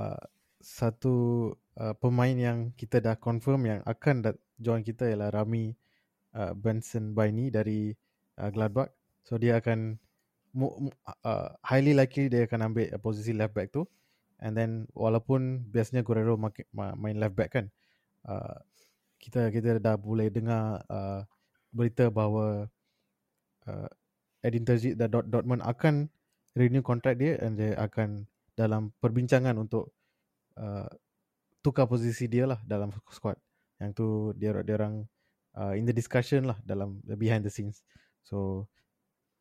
uh, satu uh, pemain yang kita dah confirm yang akan dat- join kita ialah Rami uh, Benson Baini dari uh, Gladbach. So dia akan uh, highly likely dia akan ambil uh, posisi left back tu. And then walaupun biasanya Guerrero main left back kan, uh, kita kita dah boleh dengar uh, berita bahawa uh, Edin Terzic dan Dort Dortmund akan renew kontrak dia dan dia akan dalam perbincangan untuk uh, tukar posisi dia lah dalam squad. Yang tu dia dia orang uh, in the discussion lah dalam behind the scenes. So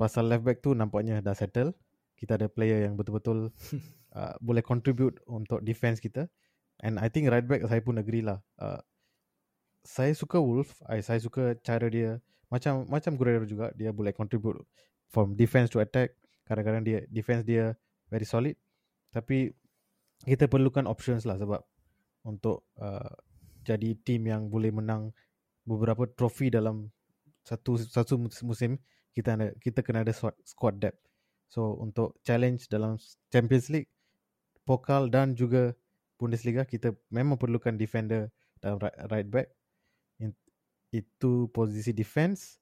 pasal left back tu nampaknya dah settle. Kita ada player yang betul-betul uh, boleh contribute untuk defense kita. And I think right back saya pun agree lah. Uh, saya suka Wolf. I, saya suka cara dia macam macam Guerrero juga dia boleh contribute from defense to attack kadang-kadang dia defense dia very solid tapi kita perlukan options lah sebab untuk uh, jadi team yang boleh menang beberapa trofi dalam satu satu musim kita ada kita kena ada squad depth. So untuk challenge dalam Champions League Pokal dan juga Bundesliga kita memang perlukan defender dalam right back. Itu posisi defense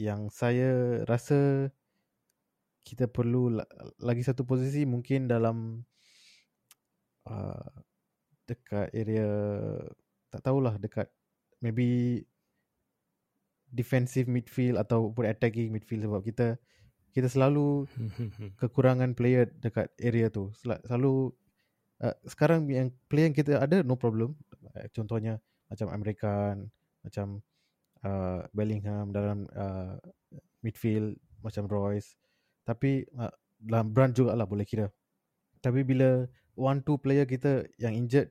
yang saya rasa kita perlu lagi satu posisi mungkin dalam uh, dekat area tak tahulah dekat maybe defensive midfield ataupun attacking midfield sebab kita kita selalu kekurangan player dekat area tu. Selalu uh, sekarang yang player yang kita ada no problem. Contohnya macam American macam uh, Bellingham dalam uh, midfield macam Royce. Tapi uh, dalam brand juga lah boleh kira. Tapi bila one two player kita yang injured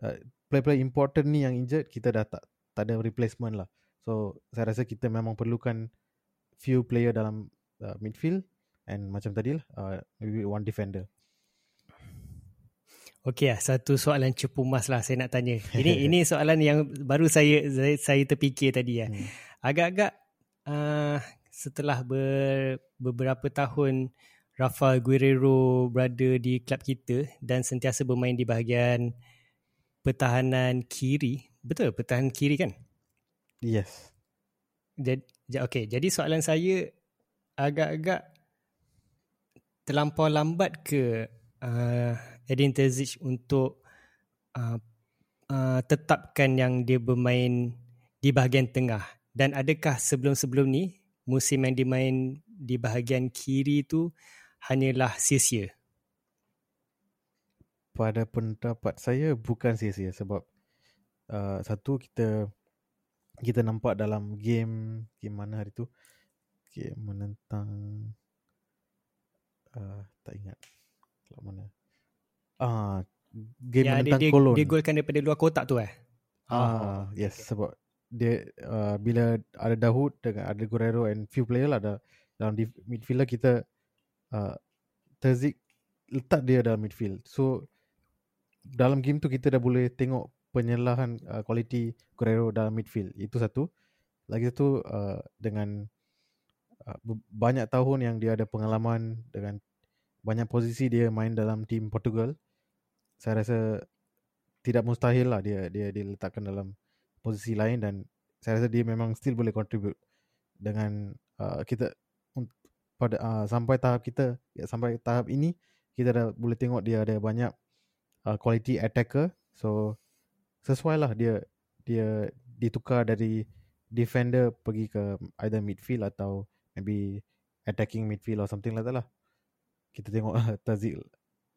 uh, player-player important ni yang injured kita dah tak tak ada replacement lah so saya rasa kita memang perlukan few player dalam uh, midfield and macam tadi lah uh, maybe one defender Okey lah, satu soalan cepu mas lah saya nak tanya. Ini ini soalan yang baru saya saya, saya terfikir tadi ya. Hmm. Agak-agak uh, setelah ber, beberapa tahun Rafael Guerrero berada di klub kita dan sentiasa bermain di bahagian pertahanan kiri. Betul, pertahanan kiri kan? Yes. Jadi, okay, jadi soalan saya agak-agak terlampau lambat ke uh, Edin Terzic untuk uh, uh, tetapkan yang dia bermain di bahagian tengah? Dan adakah sebelum-sebelum ni musim yang dimain di bahagian kiri tu hanyalah sia-sia? Pada pendapat saya bukan sia-sia sebab uh, satu kita kita nampak dalam game game mana hari tu game menentang uh, tak ingat klub mana. Ah, game Yang menentang dia, dia, Cologne. dia golkan daripada luar kotak tu eh? Ah, okay, yes okay. sebab dia uh, bila ada Dahoud dengan ada Guerrero and few player lah ada dalam di midfielder kita uh, Terzik letak dia dalam midfield. So dalam game tu kita dah boleh tengok penyelahan uh, quality Guerrero dalam midfield. Itu satu. Lagi satu uh, dengan uh, banyak tahun yang dia ada pengalaman dengan banyak posisi dia main dalam tim Portugal. Saya rasa tidak mustahil lah dia dia diletakkan dalam posisi lain dan saya rasa dia memang still boleh contribute dengan uh, kita pada uh, sampai tahap kita ya, sampai tahap ini kita dah boleh tengok dia ada banyak uh, quality attacker so sesuai lah dia dia ditukar dari defender pergi ke either midfield atau maybe attacking midfield or something like that lah kita tengok uh, Tazik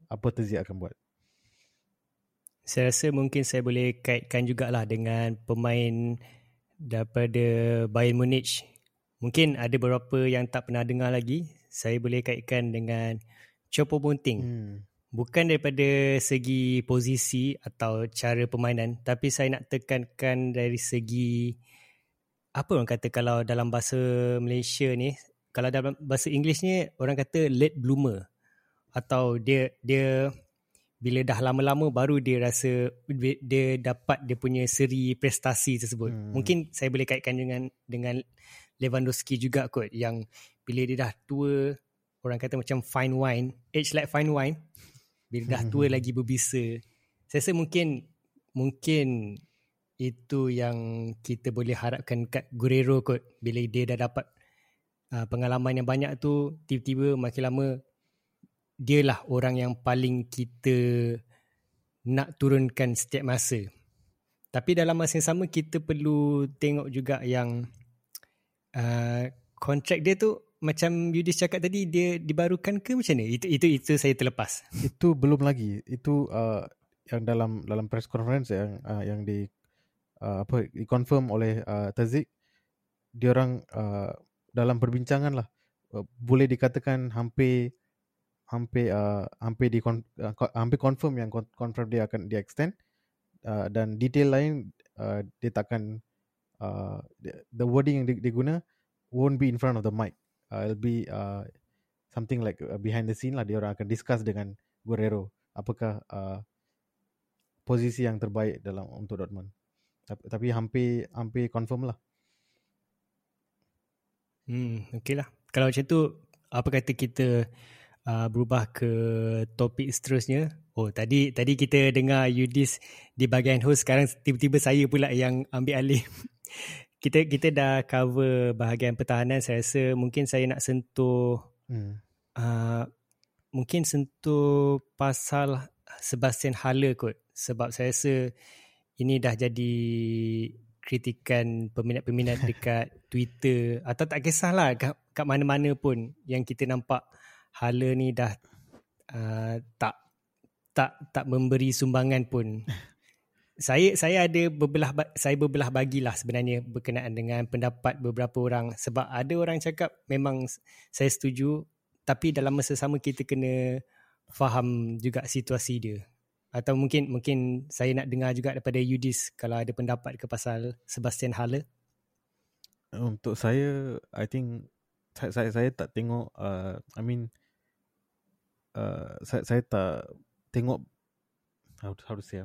apa Tazik akan buat saya rasa mungkin saya boleh kaitkan jugalah dengan pemain daripada Bayern Munich. Mungkin ada beberapa yang tak pernah dengar lagi. Saya boleh kaitkan dengan Chopo Moting. Hmm. Bukan daripada segi posisi atau cara permainan. Tapi saya nak tekankan dari segi... Apa orang kata kalau dalam bahasa Malaysia ni. Kalau dalam bahasa Inggeris ni orang kata late bloomer. Atau dia dia bila dah lama-lama baru dia rasa dia dapat dia punya seri prestasi tersebut. Hmm. Mungkin saya boleh kaitkan dengan dengan Lewandowski juga kot yang bila dia dah tua orang kata macam fine wine, age like fine wine. Bila dah tua lagi berbisa. Saya rasa mungkin mungkin itu yang kita boleh harapkan kat Guerrero kot bila dia dah dapat uh, pengalaman yang banyak tu tiba-tiba makin lama dialah orang yang paling kita nak turunkan setiap masa. Tapi dalam masa yang sama kita perlu tengok juga yang uh, kontrak dia tu macam Yudis cakap tadi dia dibarukan ke macam ni? Itu itu itu saya terlepas. Itu belum lagi. Itu uh, yang dalam dalam press conference yang uh, yang di uh, apa dikonfirm oleh uh, Tazik dia orang uh, dalam perbincangan lah uh, boleh dikatakan hampir hampir uh, hampir di uh, hampir confirm yang confirm dia akan dia extend uh, dan detail lain uh, dia takkan uh, the wording yang diguna won't be in front of the mic uh, it'll be uh, something like behind the scene lah dia orang akan discuss dengan Guerrero. Apakah uh, posisi yang terbaik dalam untuk Dortmund. Tapi, tapi hampir hampir confirm lah. Hmm okey lah. Kalau macam tu apa kata kita uh, berubah ke topik seterusnya? Oh tadi tadi kita dengar Yudis di bahagian host sekarang tiba-tiba saya pula yang ambil alih kita kita dah cover bahagian pertahanan saya rasa mungkin saya nak sentuh hmm. uh, mungkin sentuh pasal Sebastian Haller kot. Sebab saya rasa ini dah jadi kritikan peminat-peminat dekat Twitter. Atau tak kisahlah kat, kat mana-mana pun yang kita nampak Haller ni dah uh, tak tak tak memberi sumbangan pun saya saya ada berbelah saya berbelah bagilah sebenarnya berkenaan dengan pendapat beberapa orang. Sebab ada orang cakap memang saya setuju tapi dalam masa sama kita kena faham juga situasi dia. Atau mungkin mungkin saya nak dengar juga daripada Yudis kalau ada pendapat ke pasal Sebastian Haller. Untuk saya I think saya saya, saya tak tengok uh, I mean uh, saya saya tak tengok how how to say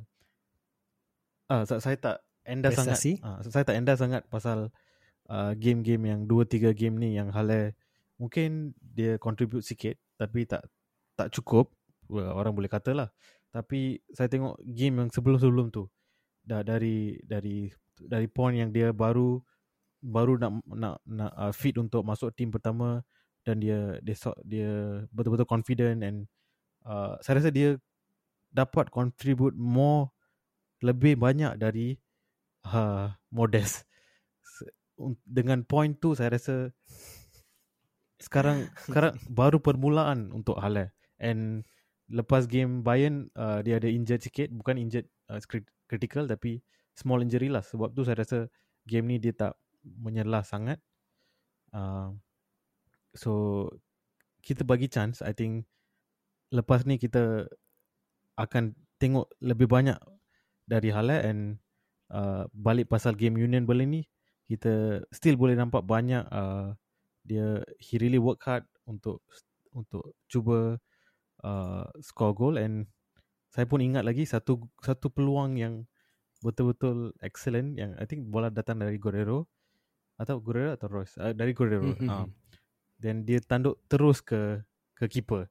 uh, saya tak endah Prestasi? sangat. Ah, uh, saya tak endah sangat pasal uh, game-game yang 2 3 game ni yang Hale mungkin dia contribute sikit tapi tak tak cukup. Orang boleh kata lah. Tapi saya tengok game yang sebelum-sebelum tu dah dari dari dari point yang dia baru baru nak nak nak uh, fit untuk masuk tim pertama dan dia dia dia betul-betul confident and uh, saya rasa dia dapat contribute more lebih banyak dari uh, Modest. Dengan point tu saya rasa sekarang sekarang baru permulaan untuk Halle and lepas game Bayern uh, dia ada injured sikit bukan injured uh, critical tapi small injury lah. Sebab tu saya rasa game ni dia tak menyelah sangat. Uh, so kita bagi chance. I think lepas ni kita akan tengok lebih banyak dari Halat and uh, balik pasal game Union Berlin ni kita still boleh nampak banyak uh, dia he really work hard untuk untuk cuba uh, score goal and saya pun ingat lagi satu satu peluang yang betul-betul excellent yang I think bola datang dari Guerrero atau Guerrero atau Royce? Uh, dari Guerrero mm-hmm. uh, then dia tanduk terus ke ke keeper.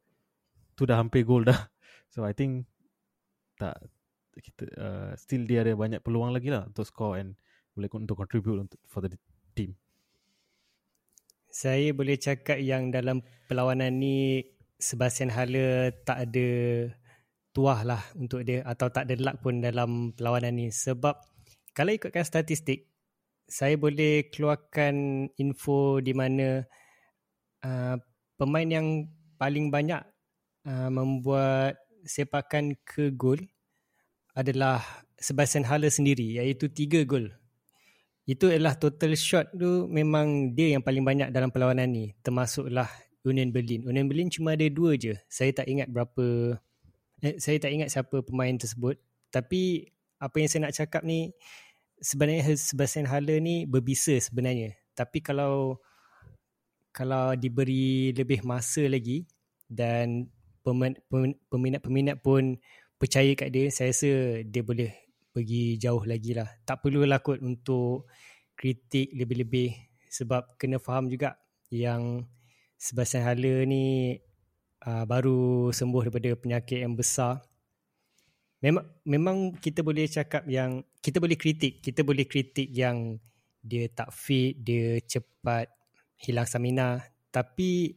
Tu dah hampir gol dah. So I think tak kita uh, still dia ada banyak peluang lagi lah untuk score and boleh untuk contribute untuk for the team. Saya boleh cakap yang dalam perlawanan ni Sebastian Haller tak ada tuah lah untuk dia atau tak ada luck pun dalam perlawanan ni. Sebab kalau ikutkan statistik saya boleh keluarkan info di mana uh, pemain yang paling banyak uh, membuat sepakan ke gol adalah Sebastian Haller sendiri iaitu 3 gol. Itu adalah total shot tu memang dia yang paling banyak dalam perlawanan ni termasuklah Union Berlin. Union Berlin cuma ada dua je. Saya tak ingat berapa eh, saya tak ingat siapa pemain tersebut tapi apa yang saya nak cakap ni sebenarnya Sebastian Haller ni berbisa sebenarnya. Tapi kalau kalau diberi lebih masa lagi dan peminat-peminat pun percaya kat dia, saya rasa dia boleh pergi jauh lagi lah. Tak perlu lakut untuk kritik lebih-lebih sebab kena faham juga yang Sebastian Haller ni uh, baru sembuh daripada penyakit yang besar. Memang memang kita boleh cakap yang kita boleh kritik, kita boleh kritik yang dia tak fit, dia cepat hilang stamina, tapi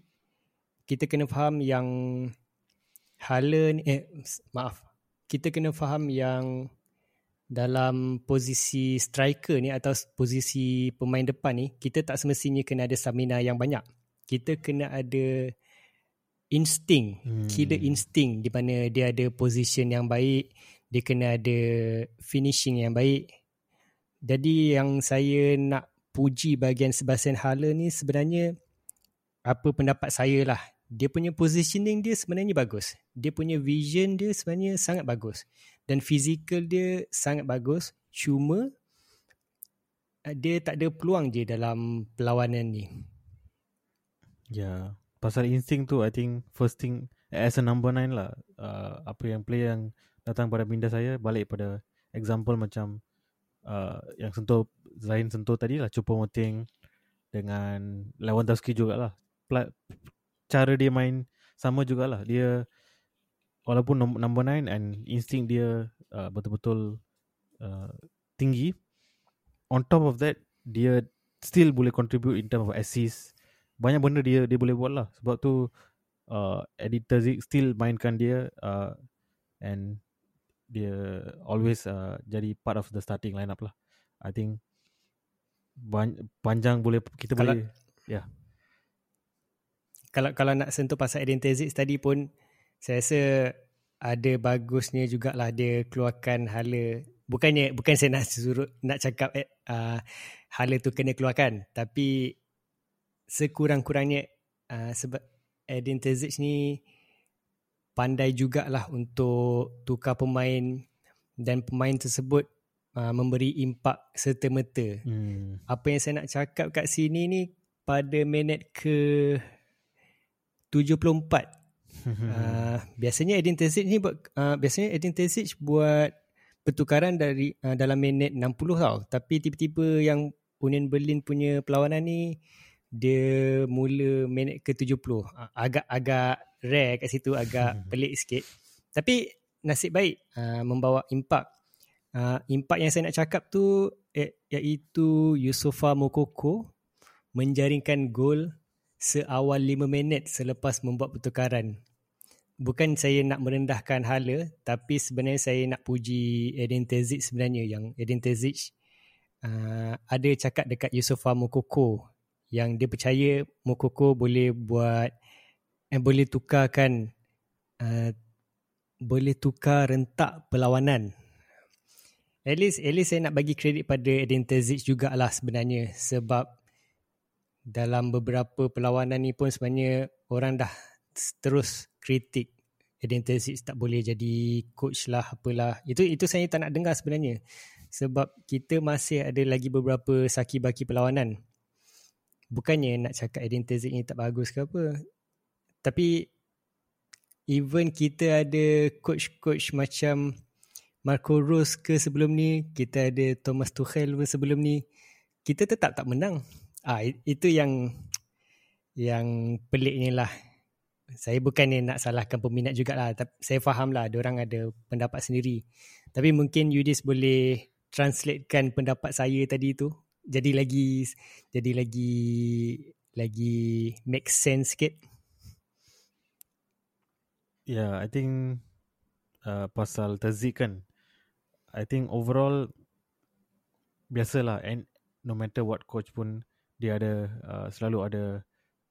kita kena faham yang Haller ni eh maaf kita kena faham yang dalam posisi striker ni atau posisi pemain depan ni kita tak semestinya kena ada stamina yang banyak. Kita kena ada insting, hmm. killer insting di mana dia ada position yang baik, dia kena ada finishing yang baik. Jadi yang saya nak puji bahagian Sebastian Haller ni sebenarnya apa pendapat saya lah dia punya positioning dia sebenarnya bagus. Dia punya vision dia sebenarnya sangat bagus. Dan physical dia sangat bagus. Cuma eh, dia tak ada peluang je dalam perlawanan ni. Ya, yeah. pasal insting tu I think first thing as a number nine lah. Uh, apa yang player yang datang pada minda saya balik pada example macam uh, yang sentuh Zain sentuh tadi lah Cupa Moting dengan Lewandowski jugalah cara dia main sama jugalah. Dia walaupun number 9 and instinct dia uh, betul-betul uh, tinggi on top of that dia still boleh contribute in terms of assist banyak benda dia dia boleh buat lah sebab tu uh, Eddie Terzic still mainkan dia uh, and dia always uh, jadi part of the starting lineup lah. I think panjang boleh kita Kalau, boleh ya. yeah kalau kalau nak sentuh pasal Eden Terzic tadi pun saya rasa ada bagusnya jugalah dia keluarkan hala bukannya bukan saya nak suruh nak cakap eh, uh, hala tu kena keluarkan tapi sekurang-kurangnya uh, sebab Eden Terzic ni pandai jugalah untuk tukar pemain dan pemain tersebut uh, memberi impak serta-merta. Hmm. Apa yang saya nak cakap kat sini ni pada minit ke 74. uh, biasanya Edin Terzic ni buat uh, biasanya Edin Terzic buat pertukaran dari uh, dalam minit 60 tau. Tapi tiba-tiba yang Union Berlin punya perlawanan ni dia mula minit ke 70. Uh, agak agak rare kat situ, agak pelik sikit. Tapi nasib baik uh, membawa impak. Uh, impak yang saya nak cakap tu iaitu Yusufa Mokoko menjaringkan gol seawal 5 minit selepas membuat pertukaran. Bukan saya nak merendahkan hala, tapi sebenarnya saya nak puji Eden Terzic sebenarnya yang Eden Terzic uh, ada cakap dekat Yusufa Mokoko yang dia percaya Mokoko boleh buat eh, boleh tukarkan uh, boleh tukar rentak perlawanan. At least, at least saya nak bagi kredit pada Eden Terzic jugalah sebenarnya sebab dalam beberapa perlawanan ni pun sebenarnya orang dah terus kritik Eden Terzic tak boleh jadi coach lah apalah. Itu itu saya tak nak dengar sebenarnya. Sebab kita masih ada lagi beberapa saki baki perlawanan. Bukannya nak cakap Eden Terzic ni tak bagus ke apa. Tapi even kita ada coach-coach macam Marco Rose ke sebelum ni, kita ada Thomas Tuchel pun sebelum ni, kita tetap tak menang. Ah itu yang yang peliknya lah. Saya bukannya nak salahkan peminat jugalah. Saya faham lah orang ada pendapat sendiri. Tapi mungkin Yudis boleh translatekan pendapat saya tadi tu. Jadi lagi jadi lagi lagi make sense sikit. Yeah, I think uh, pasal Tazik kan. I think overall biasalah and no matter what coach pun dia ada uh, selalu ada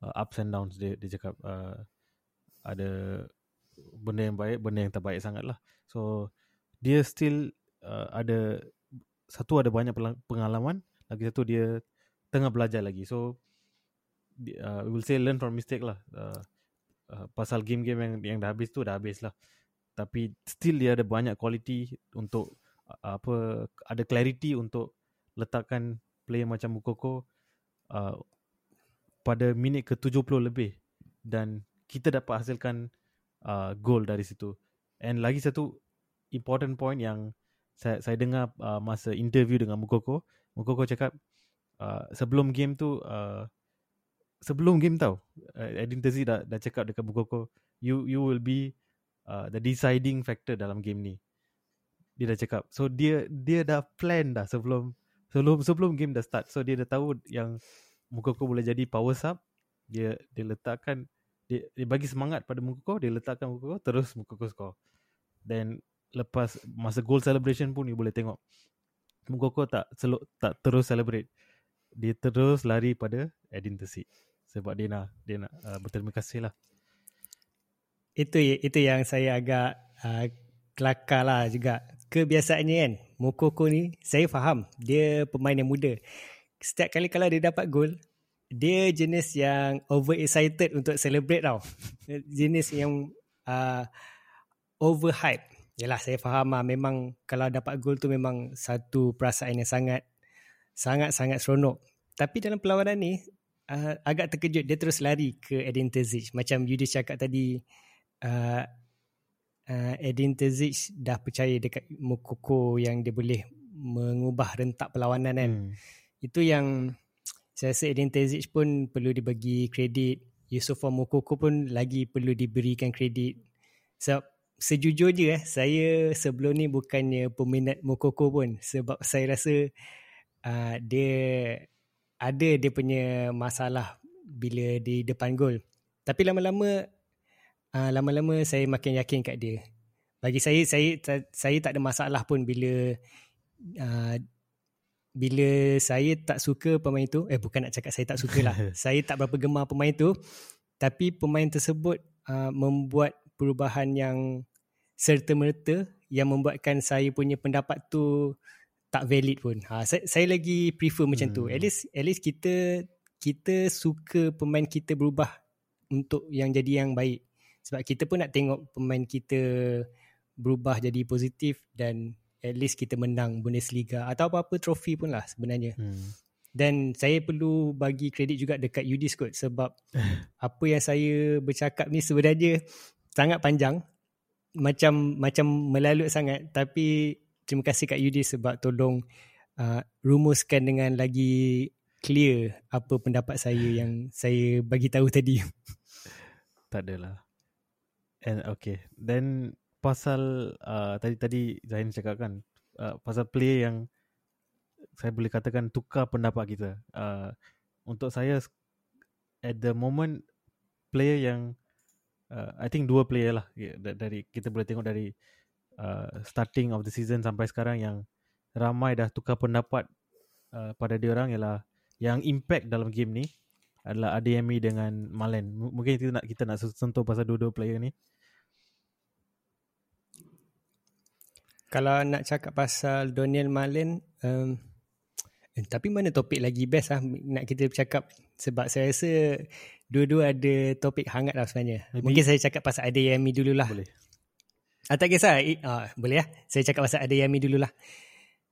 uh, ups and downs dia dia cakap uh, ada benda yang baik benda yang tak baik sangat lah so dia still uh, ada satu ada banyak pengalaman lagi satu dia tengah belajar lagi. So uh, we will say learn from mistake lah. Uh, uh, pasal game-game yang yang dah habis tu dah habis lah. Tapi still dia ada banyak quality untuk uh, apa ada clarity untuk letakkan player macam Mukoko uh, pada minit ke-70 lebih dan kita dapat hasilkan uh, goal dari situ. And lagi satu important point yang saya saya dengar uh, masa interview dengan Mukoko, Mukoko cakap uh, sebelum game tu uh, sebelum game tau, uh, Edin Terzi dah dah cakap dekat Mukoko, you you will be uh, the deciding factor dalam game ni. Dia dah cakap. So dia dia dah plan dah sebelum sebelum sebelum game dah start. So dia dah tahu yang Mukoko boleh jadi power sub. Dia dia letakkan dia, dia bagi semangat pada Mukoko, dia letakkan Mukoko terus Mukoko score. Then lepas masa goal celebration pun you boleh tengok Mukoko tak selok, tak terus celebrate. Dia terus lari pada Edin Tesi sebab dia nak dia nak uh, berterima kasih lah. Itu itu yang saya agak uh, kelakar lah juga kebiasaannya kan. Mokoko ni saya faham. Dia pemain yang muda. Setiap kali kalau dia dapat gol dia jenis yang over excited untuk celebrate tau. Jenis yang uh, over hype yalah saya faham lah. Memang kalau dapat gol tu memang satu perasaan yang sangat sangat sangat seronok. Tapi dalam perlawanan ni uh, agak terkejut. Dia terus lari ke Edin Terzic. Macam Yudi cakap tadi uh, uh, Edin Terzic dah percaya dekat Mokoko yang dia boleh mengubah rentak perlawanan kan. Hmm. Itu yang saya rasa Edin Terzic pun perlu dibagi kredit. Yusufa Mokoko pun lagi perlu diberikan kredit. Sebab sejujurnya eh, saya sebelum ni bukannya peminat Mokoko pun. Sebab saya rasa uh, dia ada dia punya masalah bila di depan gol. Tapi lama-lama uh, lama-lama saya makin yakin kat dia. Bagi saya saya saya tak ada masalah pun bila uh, bila saya tak suka pemain tu, eh bukan nak cakap saya tak suka lah. saya tak berapa gemar pemain tu, tapi pemain tersebut uh, membuat perubahan yang serta-merta yang membuatkan saya punya pendapat tu tak valid pun. Ha, saya, saya lagi prefer hmm. macam tu. At hmm. least, at least kita kita suka pemain kita berubah untuk yang jadi yang baik. Sebab kita pun nak tengok pemain kita berubah jadi positif dan at least kita menang Bundesliga atau apa-apa trofi pun lah sebenarnya. Hmm. Dan saya perlu bagi kredit juga dekat Yudis kot sebab apa yang saya bercakap ni sebenarnya sangat panjang. Macam macam melalut sangat tapi terima kasih kat Yudis sebab tolong uh, rumuskan dengan lagi clear apa pendapat saya yang saya bagi tahu tadi. Tak adalah. And okay. Then pasal uh, tadi tadi Zain cakap kan uh, pasal play yang saya boleh katakan tukar pendapat kita. Uh, untuk saya at the moment player yang uh, I think dua player lah dari kita boleh tengok dari uh, starting of the season sampai sekarang yang ramai dah tukar pendapat uh, pada dia orang ialah yang impact dalam game ni adalah ADME dengan Malen. M- mungkin kita nak kita nak sentuh pasal dua-dua player ni. Kalau nak cakap pasal Daniel Malen, um, Eh, Tapi mana topik lagi best lah nak kita bercakap sebab saya rasa dua-dua ada topik hangat lah sebenarnya. Maybe- Mungkin saya cakap pasal Adeyemi dululah. Boleh. Ah, tak kisah. I, ah, boleh lah. Saya cakap pasal Adeyemi dululah.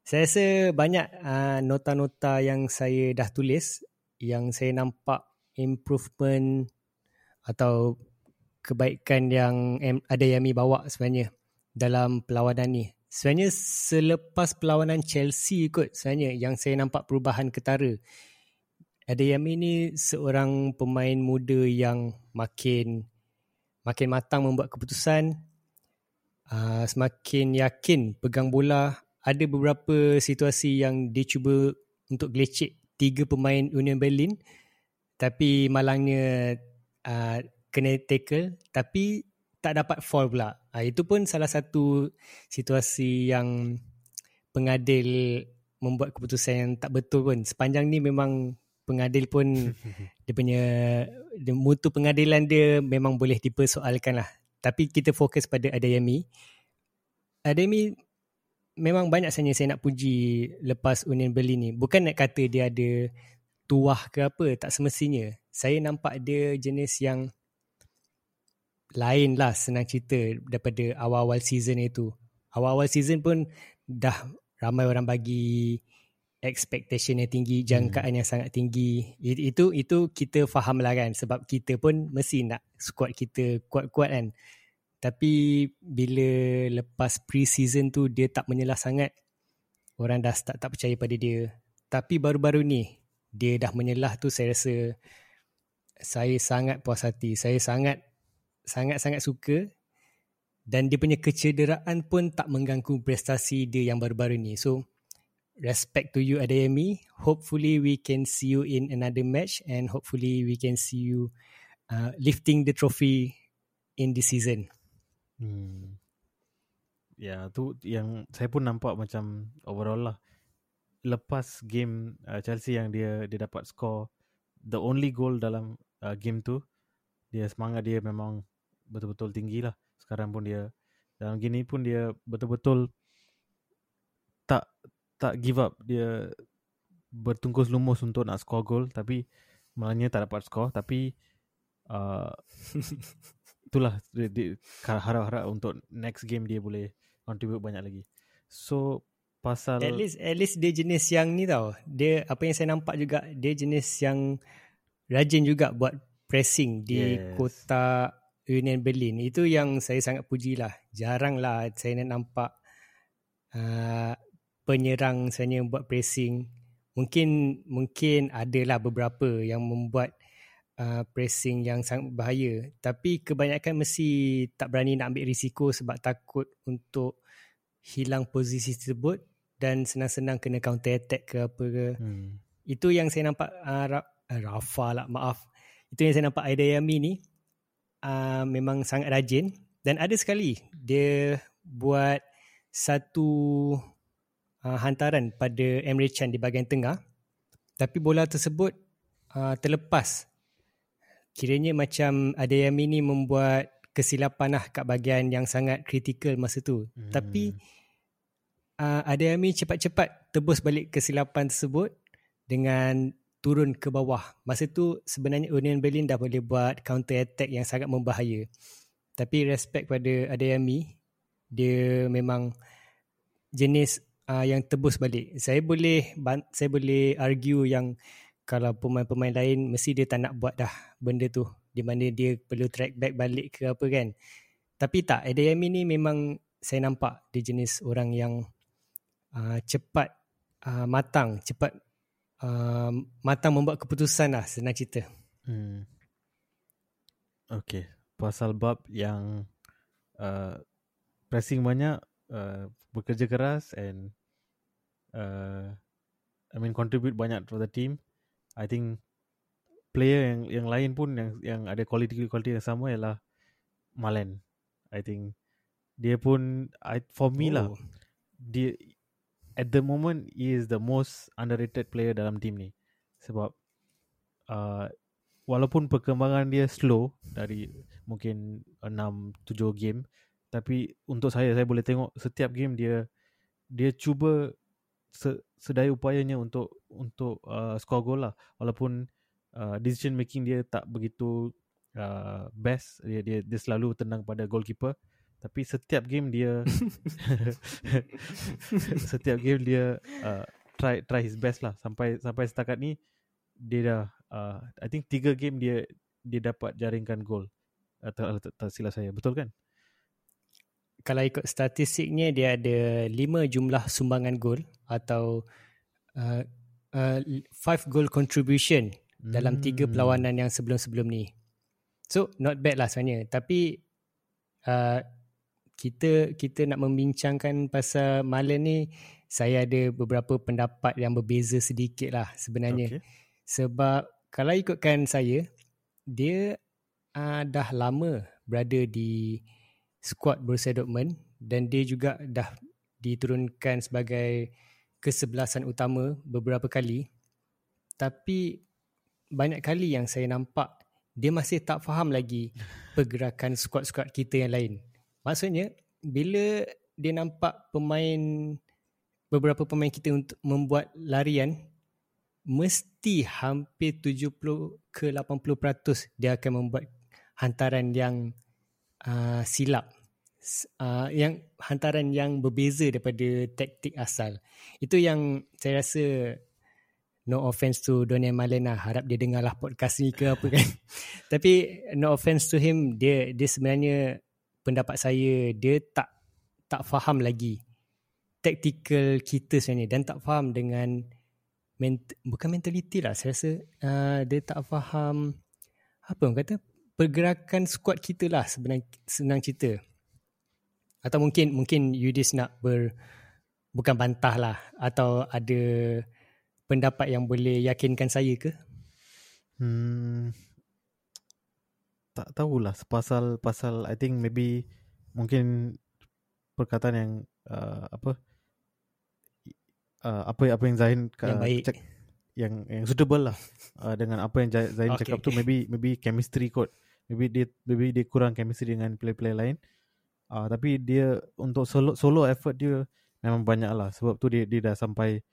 Saya rasa banyak ah, nota-nota yang saya dah tulis yang saya nampak improvement atau kebaikan yang M- Adeyemi bawa sebenarnya dalam perlawanan ni. Sebenarnya selepas perlawanan Chelsea kot sebenarnya yang saya nampak perubahan ketara. Adeyemi ni seorang pemain muda yang makin makin matang membuat keputusan, uh, semakin yakin pegang bola. Ada beberapa situasi yang dia cuba untuk gelecek tiga pemain Union Berlin tapi malangnya uh, kena tackle tapi tak dapat foul pula. Uh, itu pun salah satu situasi yang pengadil membuat keputusan yang tak betul pun. Sepanjang ni memang pengadil pun dia punya dia, mutu pengadilan dia memang boleh dipersoalkan lah. Tapi kita fokus pada Adeyemi. Adeyemi memang banyak sebenarnya saya nak puji lepas Union Berlin ni. Bukan nak kata dia ada tuah ke apa, tak semestinya. Saya nampak dia jenis yang lain lah senang cerita daripada awal-awal season itu. Awal-awal season pun dah ramai orang bagi expectation yang tinggi, jangkaan yang sangat tinggi. Itu itu kita faham lah kan sebab kita pun mesti nak squad kita kuat-kuat kan. Tapi bila lepas pre-season tu dia tak menyelah sangat, orang dah start tak percaya pada dia. Tapi baru-baru ni dia dah menyelah tu saya rasa saya sangat puas hati. Saya sangat sangat-sangat suka dan dia punya kecederaan pun tak mengganggu prestasi dia yang baru-baru ni. So respect to you Adeyemi. Hopefully we can see you in another match and hopefully we can see you uh, lifting the trophy in this season. Hmm. Ya, tu yang saya pun nampak macam overall lah. Lepas game uh, Chelsea yang dia dia dapat score the only goal dalam uh, game tu, dia semangat dia memang betul-betul tinggi lah. Sekarang pun dia dalam gini pun dia betul-betul tak tak give up. Dia bertungkus lumus untuk nak score goal tapi malangnya tak dapat score tapi uh, itulah dia, dia harap-harap untuk next game dia boleh contribute banyak lagi. So pasal At least at least dia jenis yang ni tau. Dia apa yang saya nampak juga dia jenis yang rajin juga buat pressing di Yes. kota Union Berlin. Itu yang saya sangat puji lah. Jarang lah saya nak nampak uh, penyerang sebenarnya buat pressing. Mungkin mungkin adalah beberapa yang membuat uh, pressing yang sangat berbahaya. Tapi kebanyakan mesti tak berani nak ambil risiko sebab takut untuk hilang posisi tersebut dan senang-senang kena counter attack ke apa ke. hmm, Itu yang saya nampak uh, Ra- uh, Rafa lah maaf. Itu yang saya nampak Aidayami ni uh, memang sangat rajin dan ada sekali dia buat satu uh, hantaran pada Emre Can di bahagian tengah tapi bola tersebut uh, terlepas. Kiranya macam Adeyemi ni membuat kesilapan lah kat bahagian yang sangat kritikal masa tu. Hmm. Tapi uh, Adeyemi cepat-cepat tebus balik kesilapan tersebut dengan turun ke bawah. Masa tu sebenarnya Union Berlin dah boleh buat counter attack yang sangat membahaya. Tapi respect pada Adeyemi, dia memang jenis uh, yang tebus balik. Saya boleh saya boleh argue yang kalau pemain-pemain lain mesti dia tak nak buat dah benda tu di mana dia perlu track back balik ke apa kan. Tapi tak, Adeyemi ni memang saya nampak dia jenis orang yang uh, cepat uh, matang, cepat uh, matang membuat keputusan lah senang cerita. hmm. Okay, pasal bab yang uh, pressing banyak, uh, bekerja keras and uh, I mean contribute banyak for the team. I think player yang yang lain pun yang yang ada quality quality yang sama ialah Malen. I think dia pun I, for me lah Oh. dia at the moment he is the most underrated player dalam team ni sebab uh, walaupun perkembangan dia slow dari mungkin 6 7 game tapi untuk saya saya boleh tengok setiap game dia dia cuba se, sedaya upayanya untuk untuk uh, score goal lah. Walaupun uh, decision making dia tak begitu uh, best dia, dia dia selalu tenang pada goalkeeper. Tapi setiap game dia setiap game dia uh, try try his best lah. Sampai sampai setakat ni dia dah uh, I think tiga game dia dia dapat jaringkan gol uh, tak, tak, tak silap saya. Betul kan kalau ikut statistiknya dia ada lima jumlah sumbangan gol atau uh, uh, five goal contribution hmm. dalam tiga hmm. perlawanan yang sebelum-sebelum ni. So not bad lah sebenarnya. Tapi uh, kita kita nak membincangkan pasal Malen ni, saya ada beberapa pendapat yang berbeza sedikit lah sebenarnya. Okay. Sebab kalau ikutkan saya, dia uh, dah lama berada di squad Borussia Dortmund dan dia juga dah diturunkan sebagai kesebelasan utama beberapa kali tapi banyak kali yang saya nampak dia masih tak faham lagi pergerakan skuad-skuad kita yang lain. Maksudnya bila dia nampak pemain beberapa pemain kita untuk membuat larian mesti hampir 70 ke 80% dia akan membuat hantaran yang uh, silap uh, yang hantaran yang berbeza daripada taktik asal. Itu yang saya rasa no offense to Donian Malen lah. Harap dia dengar lah podcast ni ke apa kan. Tapi no offense to him, dia dia sebenarnya pendapat saya, dia tak tak faham lagi tactical kita sebenarnya dan tak faham dengan ment- bukan mentality lah. Saya rasa uh, dia tak faham apa orang kata pergerakan squad kita lah sebenarnya senang cerita atau mungkin mungkin Yudis nak ber bukan bantah lah atau ada pendapat yang boleh yakinkan saya ke? Hmm, tak tahulah pasal pasal I think maybe mungkin perkataan yang uh, apa uh, apa apa yang Zain yang baik check, yang yang suitable lah uh, dengan apa yang Zain okay. cakap tu maybe maybe chemistry kot maybe dia maybe dia kurang chemistry dengan player-player lain Uh, tapi dia untuk solo, solo effort dia memang banyak lah sebab tu dia, dia dah sampai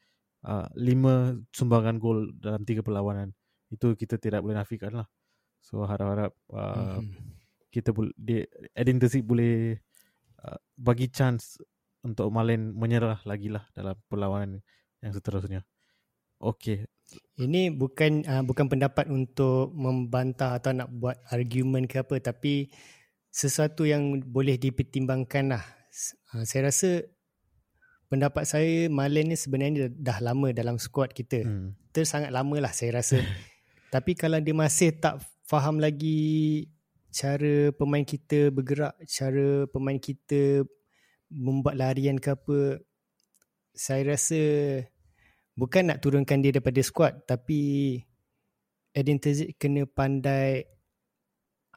uh, lima sumbangan gol dalam tiga perlawanan itu kita tidak boleh nafikan lah so harap-harap uh, mm-hmm. kita boleh dia Edin Terzik boleh uh, bagi chance untuk Malen menyerah lagi lah dalam perlawanan yang seterusnya Okay. Ini bukan uh, bukan pendapat untuk membantah atau nak buat argument ke apa tapi sesuatu yang boleh dipertimbangkan lah. Uh, saya rasa pendapat saya Malen ni sebenarnya dah lama dalam skuad kita. Hmm. Itu sangat lama lah saya rasa. Tapi kalau dia masih tak faham lagi cara pemain kita bergerak, cara pemain kita membuat larian ke apa, saya rasa bukan nak turunkan dia daripada skuad tapi Edin Terzic kena pandai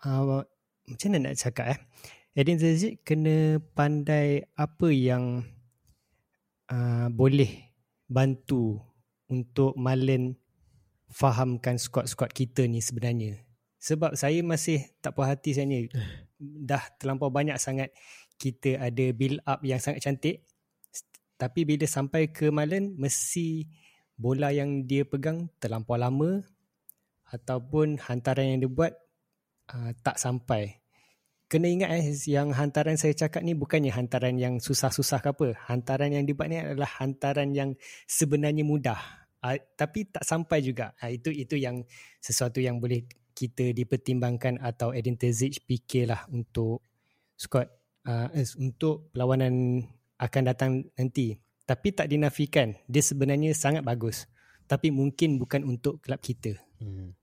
uh, macam mana nak cakap eh? Edin Zazik kena pandai apa yang uh, boleh bantu untuk Malen fahamkan squad-squad kita ni sebenarnya. Sebab saya masih tak puas hati sebenarnya. Dah terlampau banyak sangat kita ada build up yang sangat cantik. Tapi bila sampai ke Malen mesti bola yang dia pegang terlampau lama ataupun hantaran yang dia buat uh, tak sampai. Kena ingat eh, yang hantaran saya cakap ni bukannya hantaran yang susah-susah ke apa. Hantaran yang dibuat ni adalah hantaran yang sebenarnya mudah. Uh, tapi tak sampai juga. Uh, itu itu yang sesuatu yang boleh kita dipertimbangkan atau Edin Terzic fikirlah untuk squad uh, untuk perlawanan akan datang nanti. Tapi tak dinafikan, dia sebenarnya sangat bagus. Tapi mungkin bukan untuk kelab kita. Hmm.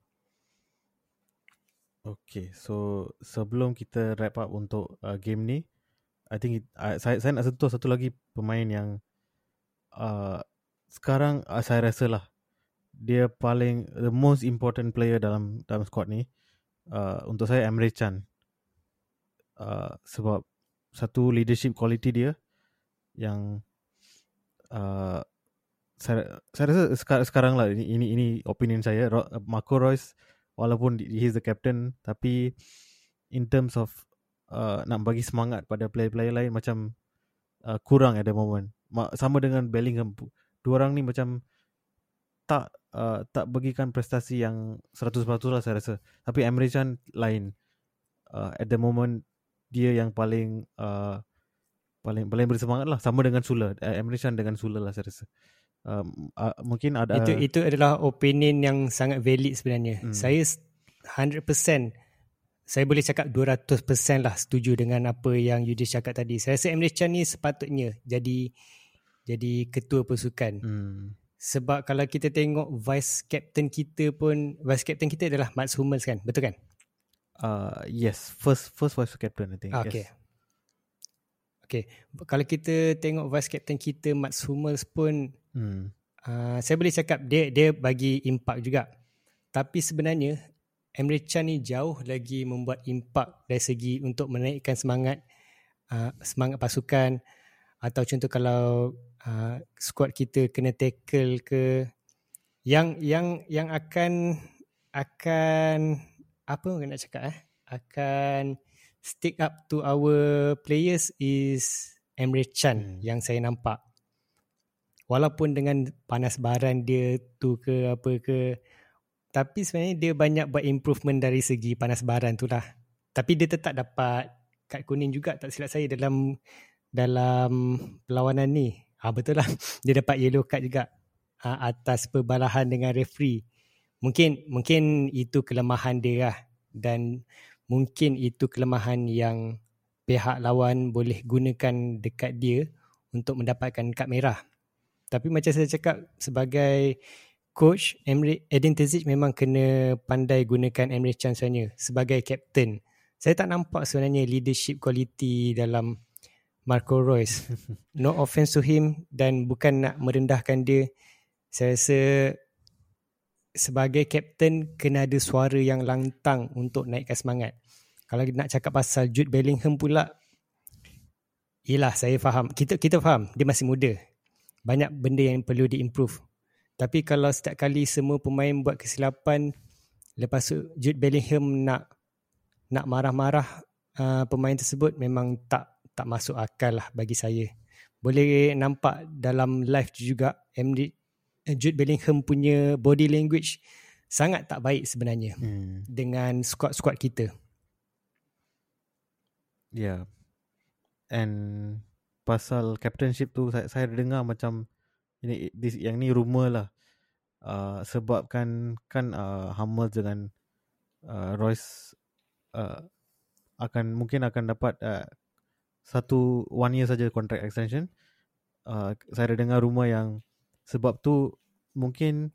Okay, so sebelum kita wrap up untuk uh, game ni, I think it, uh, saya saya nak sentuh satu lagi pemain yang uh, sekarang uh, saya rasa lah dia paling the most important player dalam dalam squad ni. Uh, untuk saya Emre Can. Uh, sebab satu leadership quality dia yang uh, saya saya rasa sekarang, sekarang lah ini ini ini opinion saya Marco Royce walaupun he's the captain tapi in terms of uh, nak bagi semangat pada player-player lain macam uh, kurang at the moment sama dengan Bellingham dua orang ni macam tak uh, tak bagikan prestasi yang 100% lah saya rasa. Tapi Emre Can lain. Uh, at the moment dia yang paling uh, paling paling bersemangat lah sama dengan Sula. Uh, Emre Can dengan Sula lah saya rasa. Um, uh, mungkin ada itu itu adalah opinion yang sangat valid sebenarnya. Hmm. Saya 100% saya boleh cakap 200% lah setuju dengan apa yang Yudis cakap tadi. Saya rasa Emre Can ni sepatutnya jadi jadi ketua pasukan. Hmm. Sebab kalau kita tengok vice captain kita pun vice captain kita adalah Mats Hummels kan? Betul kan? Uh, yes, first first vice captain I think. Okay. Yes. Okay. Kalau kita tengok vice captain kita Mats Hummels pun hmm. uh, saya boleh cakap dia dia bagi impact juga. Tapi sebenarnya Emre Can ni jauh lagi membuat impact dari segi untuk menaikkan semangat uh, semangat pasukan atau contoh kalau uh, squad kita kena tackle ke yang yang yang akan akan apa nak cakap eh akan stick up to our players is Emre Can hmm. yang saya nampak walaupun dengan panas baran dia tu ke apa ke tapi sebenarnya dia banyak buat improvement dari segi panas baran tu lah tapi dia tetap dapat kad kuning juga tak silap saya dalam dalam perlawanan ni Ha, betul lah. Dia dapat yellow card juga ha, atas perbalahan dengan referee. Mungkin mungkin itu kelemahan dia lah. Dan mungkin itu kelemahan yang pihak lawan boleh gunakan dekat dia untuk mendapatkan kad merah. Tapi macam saya cakap sebagai coach Emre Edin Terzic memang kena pandai gunakan Emre Can sebenarnya sebagai captain. Saya tak nampak sebenarnya leadership quality dalam Marco Reus. No offense to him dan bukan nak merendahkan dia. Saya rasa sebagai captain kena ada suara yang lantang untuk naikkan semangat. Kalau nak cakap pasal Jude Bellingham pula, Yelah saya faham. Kita kita faham dia masih muda. Banyak benda yang perlu diimprove. Tapi kalau setiap kali semua pemain buat kesilapan, lepas tu Jude Bellingham nak nak marah-marah uh, pemain tersebut memang tak tak masuk akal lah bagi saya. Boleh nampak dalam live juga MD, eh, Jude Bellingham punya body language sangat tak baik sebenarnya hmm. dengan squad-squad kita. Ya. Yeah. And pasal captainship tu saya, saya dengar macam ini this, yang ni rumor lah. Uh, sebabkan kan uh, Hummels dengan uh, Royce uh, akan mungkin akan dapat uh, satu one year saja contract extension. Uh, saya ada dengar rumah yang sebab tu mungkin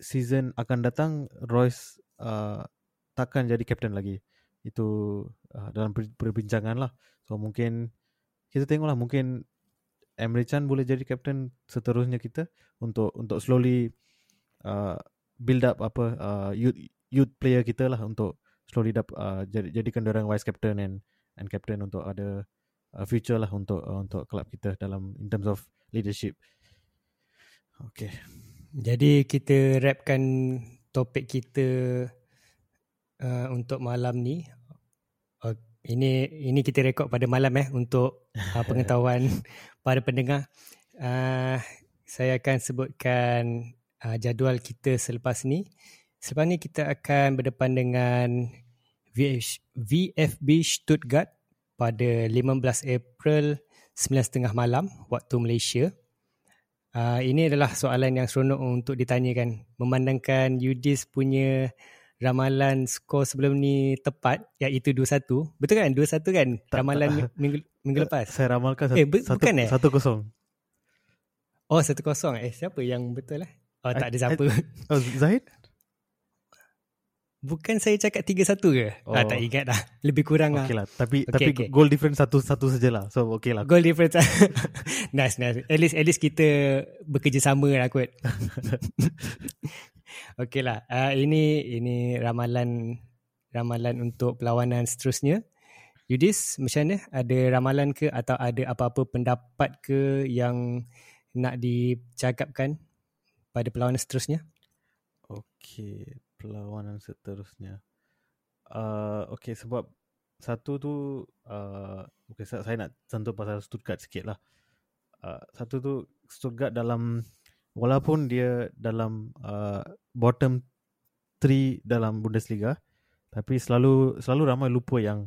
season akan datang Royce uh, takkan jadi captain lagi. Itu uh, dalam perbincangan lah. So mungkin kita tengoklah mungkin Emre Can boleh jadi captain seterusnya kita untuk untuk slowly uh, build up apa uh, youth youth player kita lah untuk slowly dap, uh, jadi jadikan orang vice captain and and captain untuk ada uh, future lah untuk uh, untuk kelab kita dalam in terms of leadership. Okay. Jadi kita rapkan topik kita uh, untuk malam ni. Uh, ini ini kita rekod pada malam eh untuk uh, pengetahuan para pendengar. Uh, saya akan sebutkan uh, jadual kita selepas ni. Selepas ni kita akan berdepan dengan VFB Stuttgart pada 15 April 9.30 malam waktu Malaysia. Uh, ini adalah soalan yang seronok untuk ditanyakan. Memandangkan Yudis punya ramalan skor sebelum ni tepat iaitu 2-1. Betul kan? 2-1 kan? Tak, ramalan tak. minggu, minggu lepas. Saya ramalkan eh, satu, bukan, eh? satu kosong. Oh, satu kosong. Eh, siapa yang betul lah? Oh, tak ada siapa. Oh, Zahid? Bukan saya cakap 3-1 ke? Oh. Ah, tak ingat dah. Lebih kurang okay lah. Tapi, okay, tapi okay. goal difference satu-satu sajalah. So, okay lah. Goal difference. nice, nice. At least, at least kita bekerjasama lah kot. okay lah. Uh, ini ini ramalan ramalan untuk perlawanan seterusnya. Yudis, macam mana? Ada ramalan ke atau ada apa-apa pendapat ke yang nak dicakapkan pada perlawanan seterusnya? Okay perlawanan seterusnya. Uh, okay, sebab satu tu, uh, okay, saya, saya nak sentuh pasal Stuttgart sikit lah. Uh, satu tu, Stuttgart dalam walaupun dia dalam uh, bottom 3 dalam Bundesliga tapi selalu selalu ramai lupa yang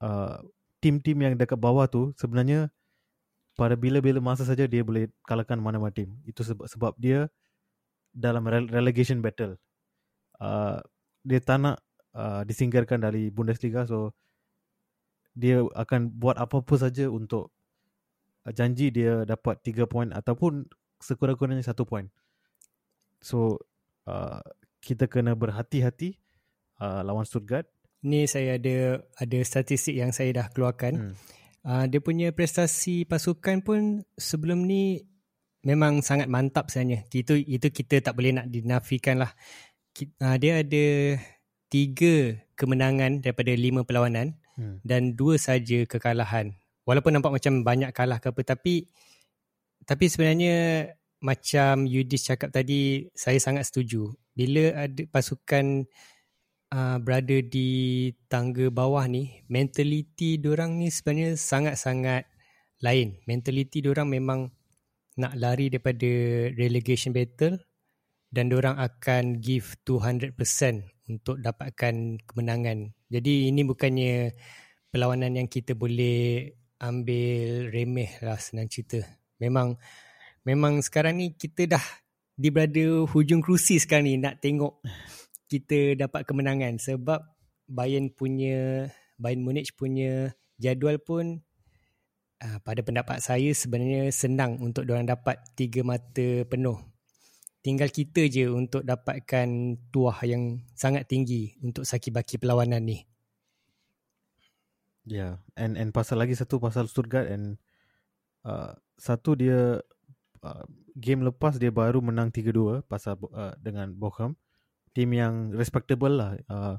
uh, tim-tim yang dekat bawah tu sebenarnya pada bila-bila masa saja dia boleh kalahkan mana-mana tim. Itu sebab sebab dia dalam relegation battle. Uh, dia tak nak uh, disingkirkan dari Bundesliga so dia akan buat apa-apa saja untuk uh, janji dia dapat 3 poin ataupun sekurang-kurangnya 1 poin. So uh, kita kena berhati-hati uh, lawan Stuttgart. Ni saya ada ada statistik yang saya dah keluarkan. Hmm. Uh, dia punya prestasi pasukan pun sebelum ni memang sangat mantap sebenarnya. Itu itu kita tak boleh nak dinafikan lah. Uh, dia ada tiga kemenangan daripada lima perlawanan hmm. dan dua saja kekalahan. Walaupun nampak macam banyak kalah ke apa tapi tapi sebenarnya macam Yudis cakap tadi saya sangat setuju. Bila ada pasukan uh, berada di tangga bawah ni, mentaliti orang ni sebenarnya sangat-sangat lain. Mentaliti orang memang nak lari daripada relegation battle dan orang akan give 200% untuk dapatkan kemenangan. Jadi ini bukannya perlawanan yang kita boleh ambil remeh lah senang cerita. Memang memang sekarang ni kita dah di berada hujung kerusi sekarang ni nak tengok kita dapat kemenangan sebab Bayern punya Bayern Munich punya jadual pun uh, pada pendapat saya sebenarnya senang untuk orang dapat tiga mata penuh. Tinggal kita je untuk dapatkan tuah yang sangat tinggi untuk saki baki perlawanan ni. Ya, yeah. and and pasal lagi satu pasal Stuttgart and uh, satu dia uh, game lepas dia baru menang 3-2 pasal uh, dengan Bochum tim yang respectable lah. Uh,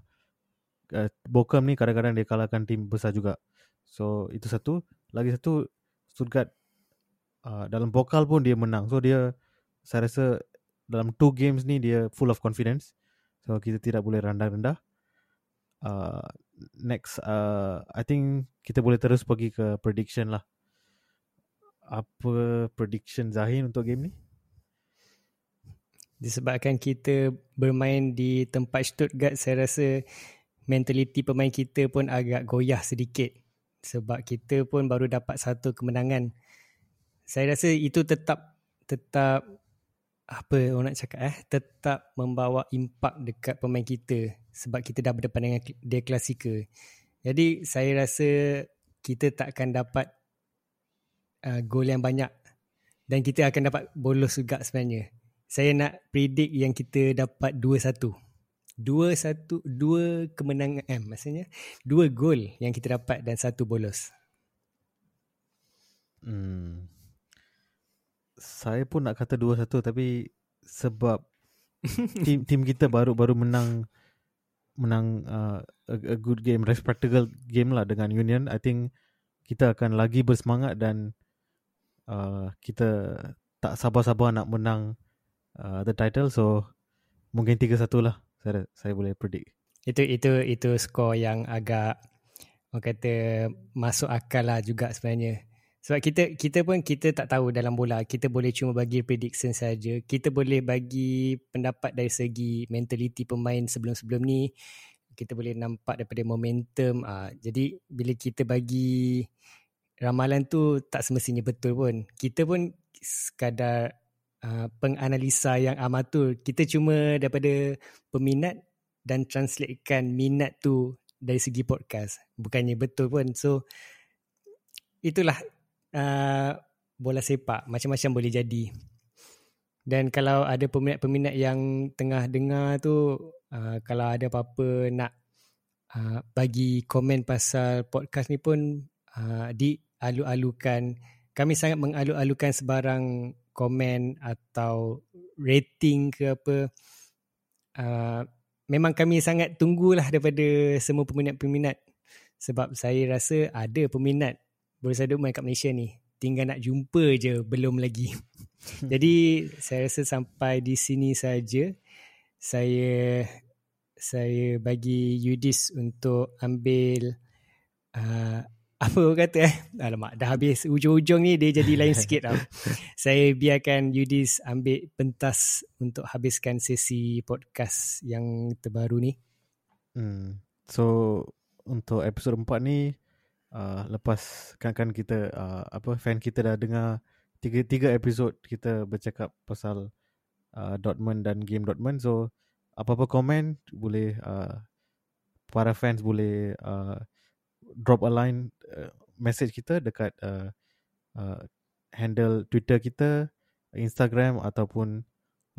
uh, Bochum ni kadang-kadang dia kalahkan tim besar juga. So itu satu. Lagi satu Stuttgart uh, dalam pokal pun dia menang. So dia saya rasa dalam two games ni dia full of confidence. So kita tidak boleh rendah-rendah. Uh, next uh, I think kita boleh terus pergi ke prediction lah. Apa prediction Zahin untuk game ni? disebabkan kita bermain di tempat Stuttgart saya rasa mentaliti pemain kita pun agak goyah sedikit. Sebab kita pun baru dapat satu kemenangan. Saya rasa itu tetap tetap apa orang nak cakap eh? Tetap membawa impak dekat pemain kita sebab kita dah berdepan dengan dia klasika. Jadi saya rasa kita tak akan dapat uh, gol yang banyak dan kita akan dapat bolos juga sebenarnya saya nak predict yang kita dapat 2-1. 2-1 dua kemenangan eh maksudnya dua gol yang kita dapat dan satu bolos. Hmm. Saya pun nak kata 2-1 tapi sebab tim tim kita baru baru menang menang uh, a, a good game respectable game lah dengan Union I think kita akan lagi bersemangat dan uh, kita tak sabar-sabar nak menang uh, the title so mungkin 3-1 lah saya saya boleh predict. Itu itu itu skor yang agak orang kata masuk akal lah juga sebenarnya. Sebab kita kita pun kita tak tahu dalam bola. Kita boleh cuma bagi prediction saja. Kita boleh bagi pendapat dari segi mentality pemain sebelum-sebelum ni. Kita boleh nampak daripada momentum. Uh, jadi bila kita bagi ramalan tu tak semestinya betul pun kita pun sekadar uh, penganalisa yang amatur. Kita cuma daripada peminat dan translatekan minat tu dari segi podcast. Bukannya betul pun. So itulah uh, bola sepak. Macam-macam boleh jadi. Dan kalau ada peminat-peminat yang tengah dengar tu, uh, kalau ada apa-apa nak uh, bagi komen pasal podcast ni pun uh, dialu-alukan. Kami sangat mengalu-alukan sebarang komen atau rating ke apa. Uh, memang kami sangat tunggulah daripada semua peminat-peminat. Sebab saya rasa ada peminat bersadu main kat Malaysia ni. Tinggal nak jumpa je belum lagi. Jadi saya rasa sampai di sini saja. Saya saya bagi Yudis untuk ambil uh, apa orang kata eh? Alamak dah habis. Ujung-ujung ni dia jadi lain sikit tau. Saya biarkan Yudis ambil pentas untuk habiskan sesi podcast yang terbaru ni. Hmm. so untuk episod 4 ni uh, lepas kan kan kita uh, apa fan kita dah dengar tiga tiga episod kita bercakap pasal uh, Dortmund dan game Dortmund. So apa-apa komen boleh uh, para fans boleh uh, drop a line uh, message kita dekat uh, uh, handle Twitter kita, Instagram ataupun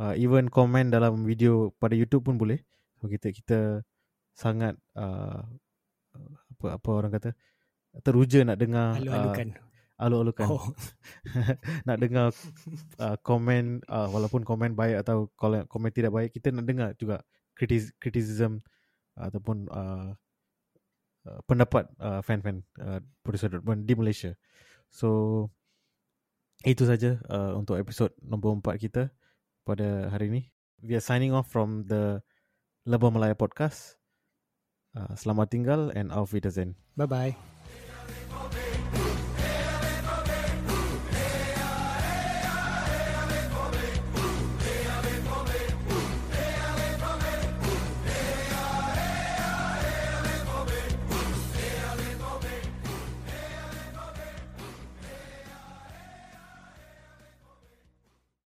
uh, even komen dalam video pada YouTube pun boleh. So kita kita sangat uh, apa apa orang kata teruja nak dengar alu-alukan. Uh, alu-alukan. Oh. nak dengar uh, komen uh, walaupun komen baik atau komen tidak baik kita nak dengar juga criticism ataupun uh, uh, pendapat uh, fan-fan uh, producer Dortmund di Malaysia. So itu saja uh, untuk episod nombor 4 kita pada hari ini. We are signing off from the Lebah Malaya podcast. Uh, selamat tinggal and auf Wiedersehen. Bye bye.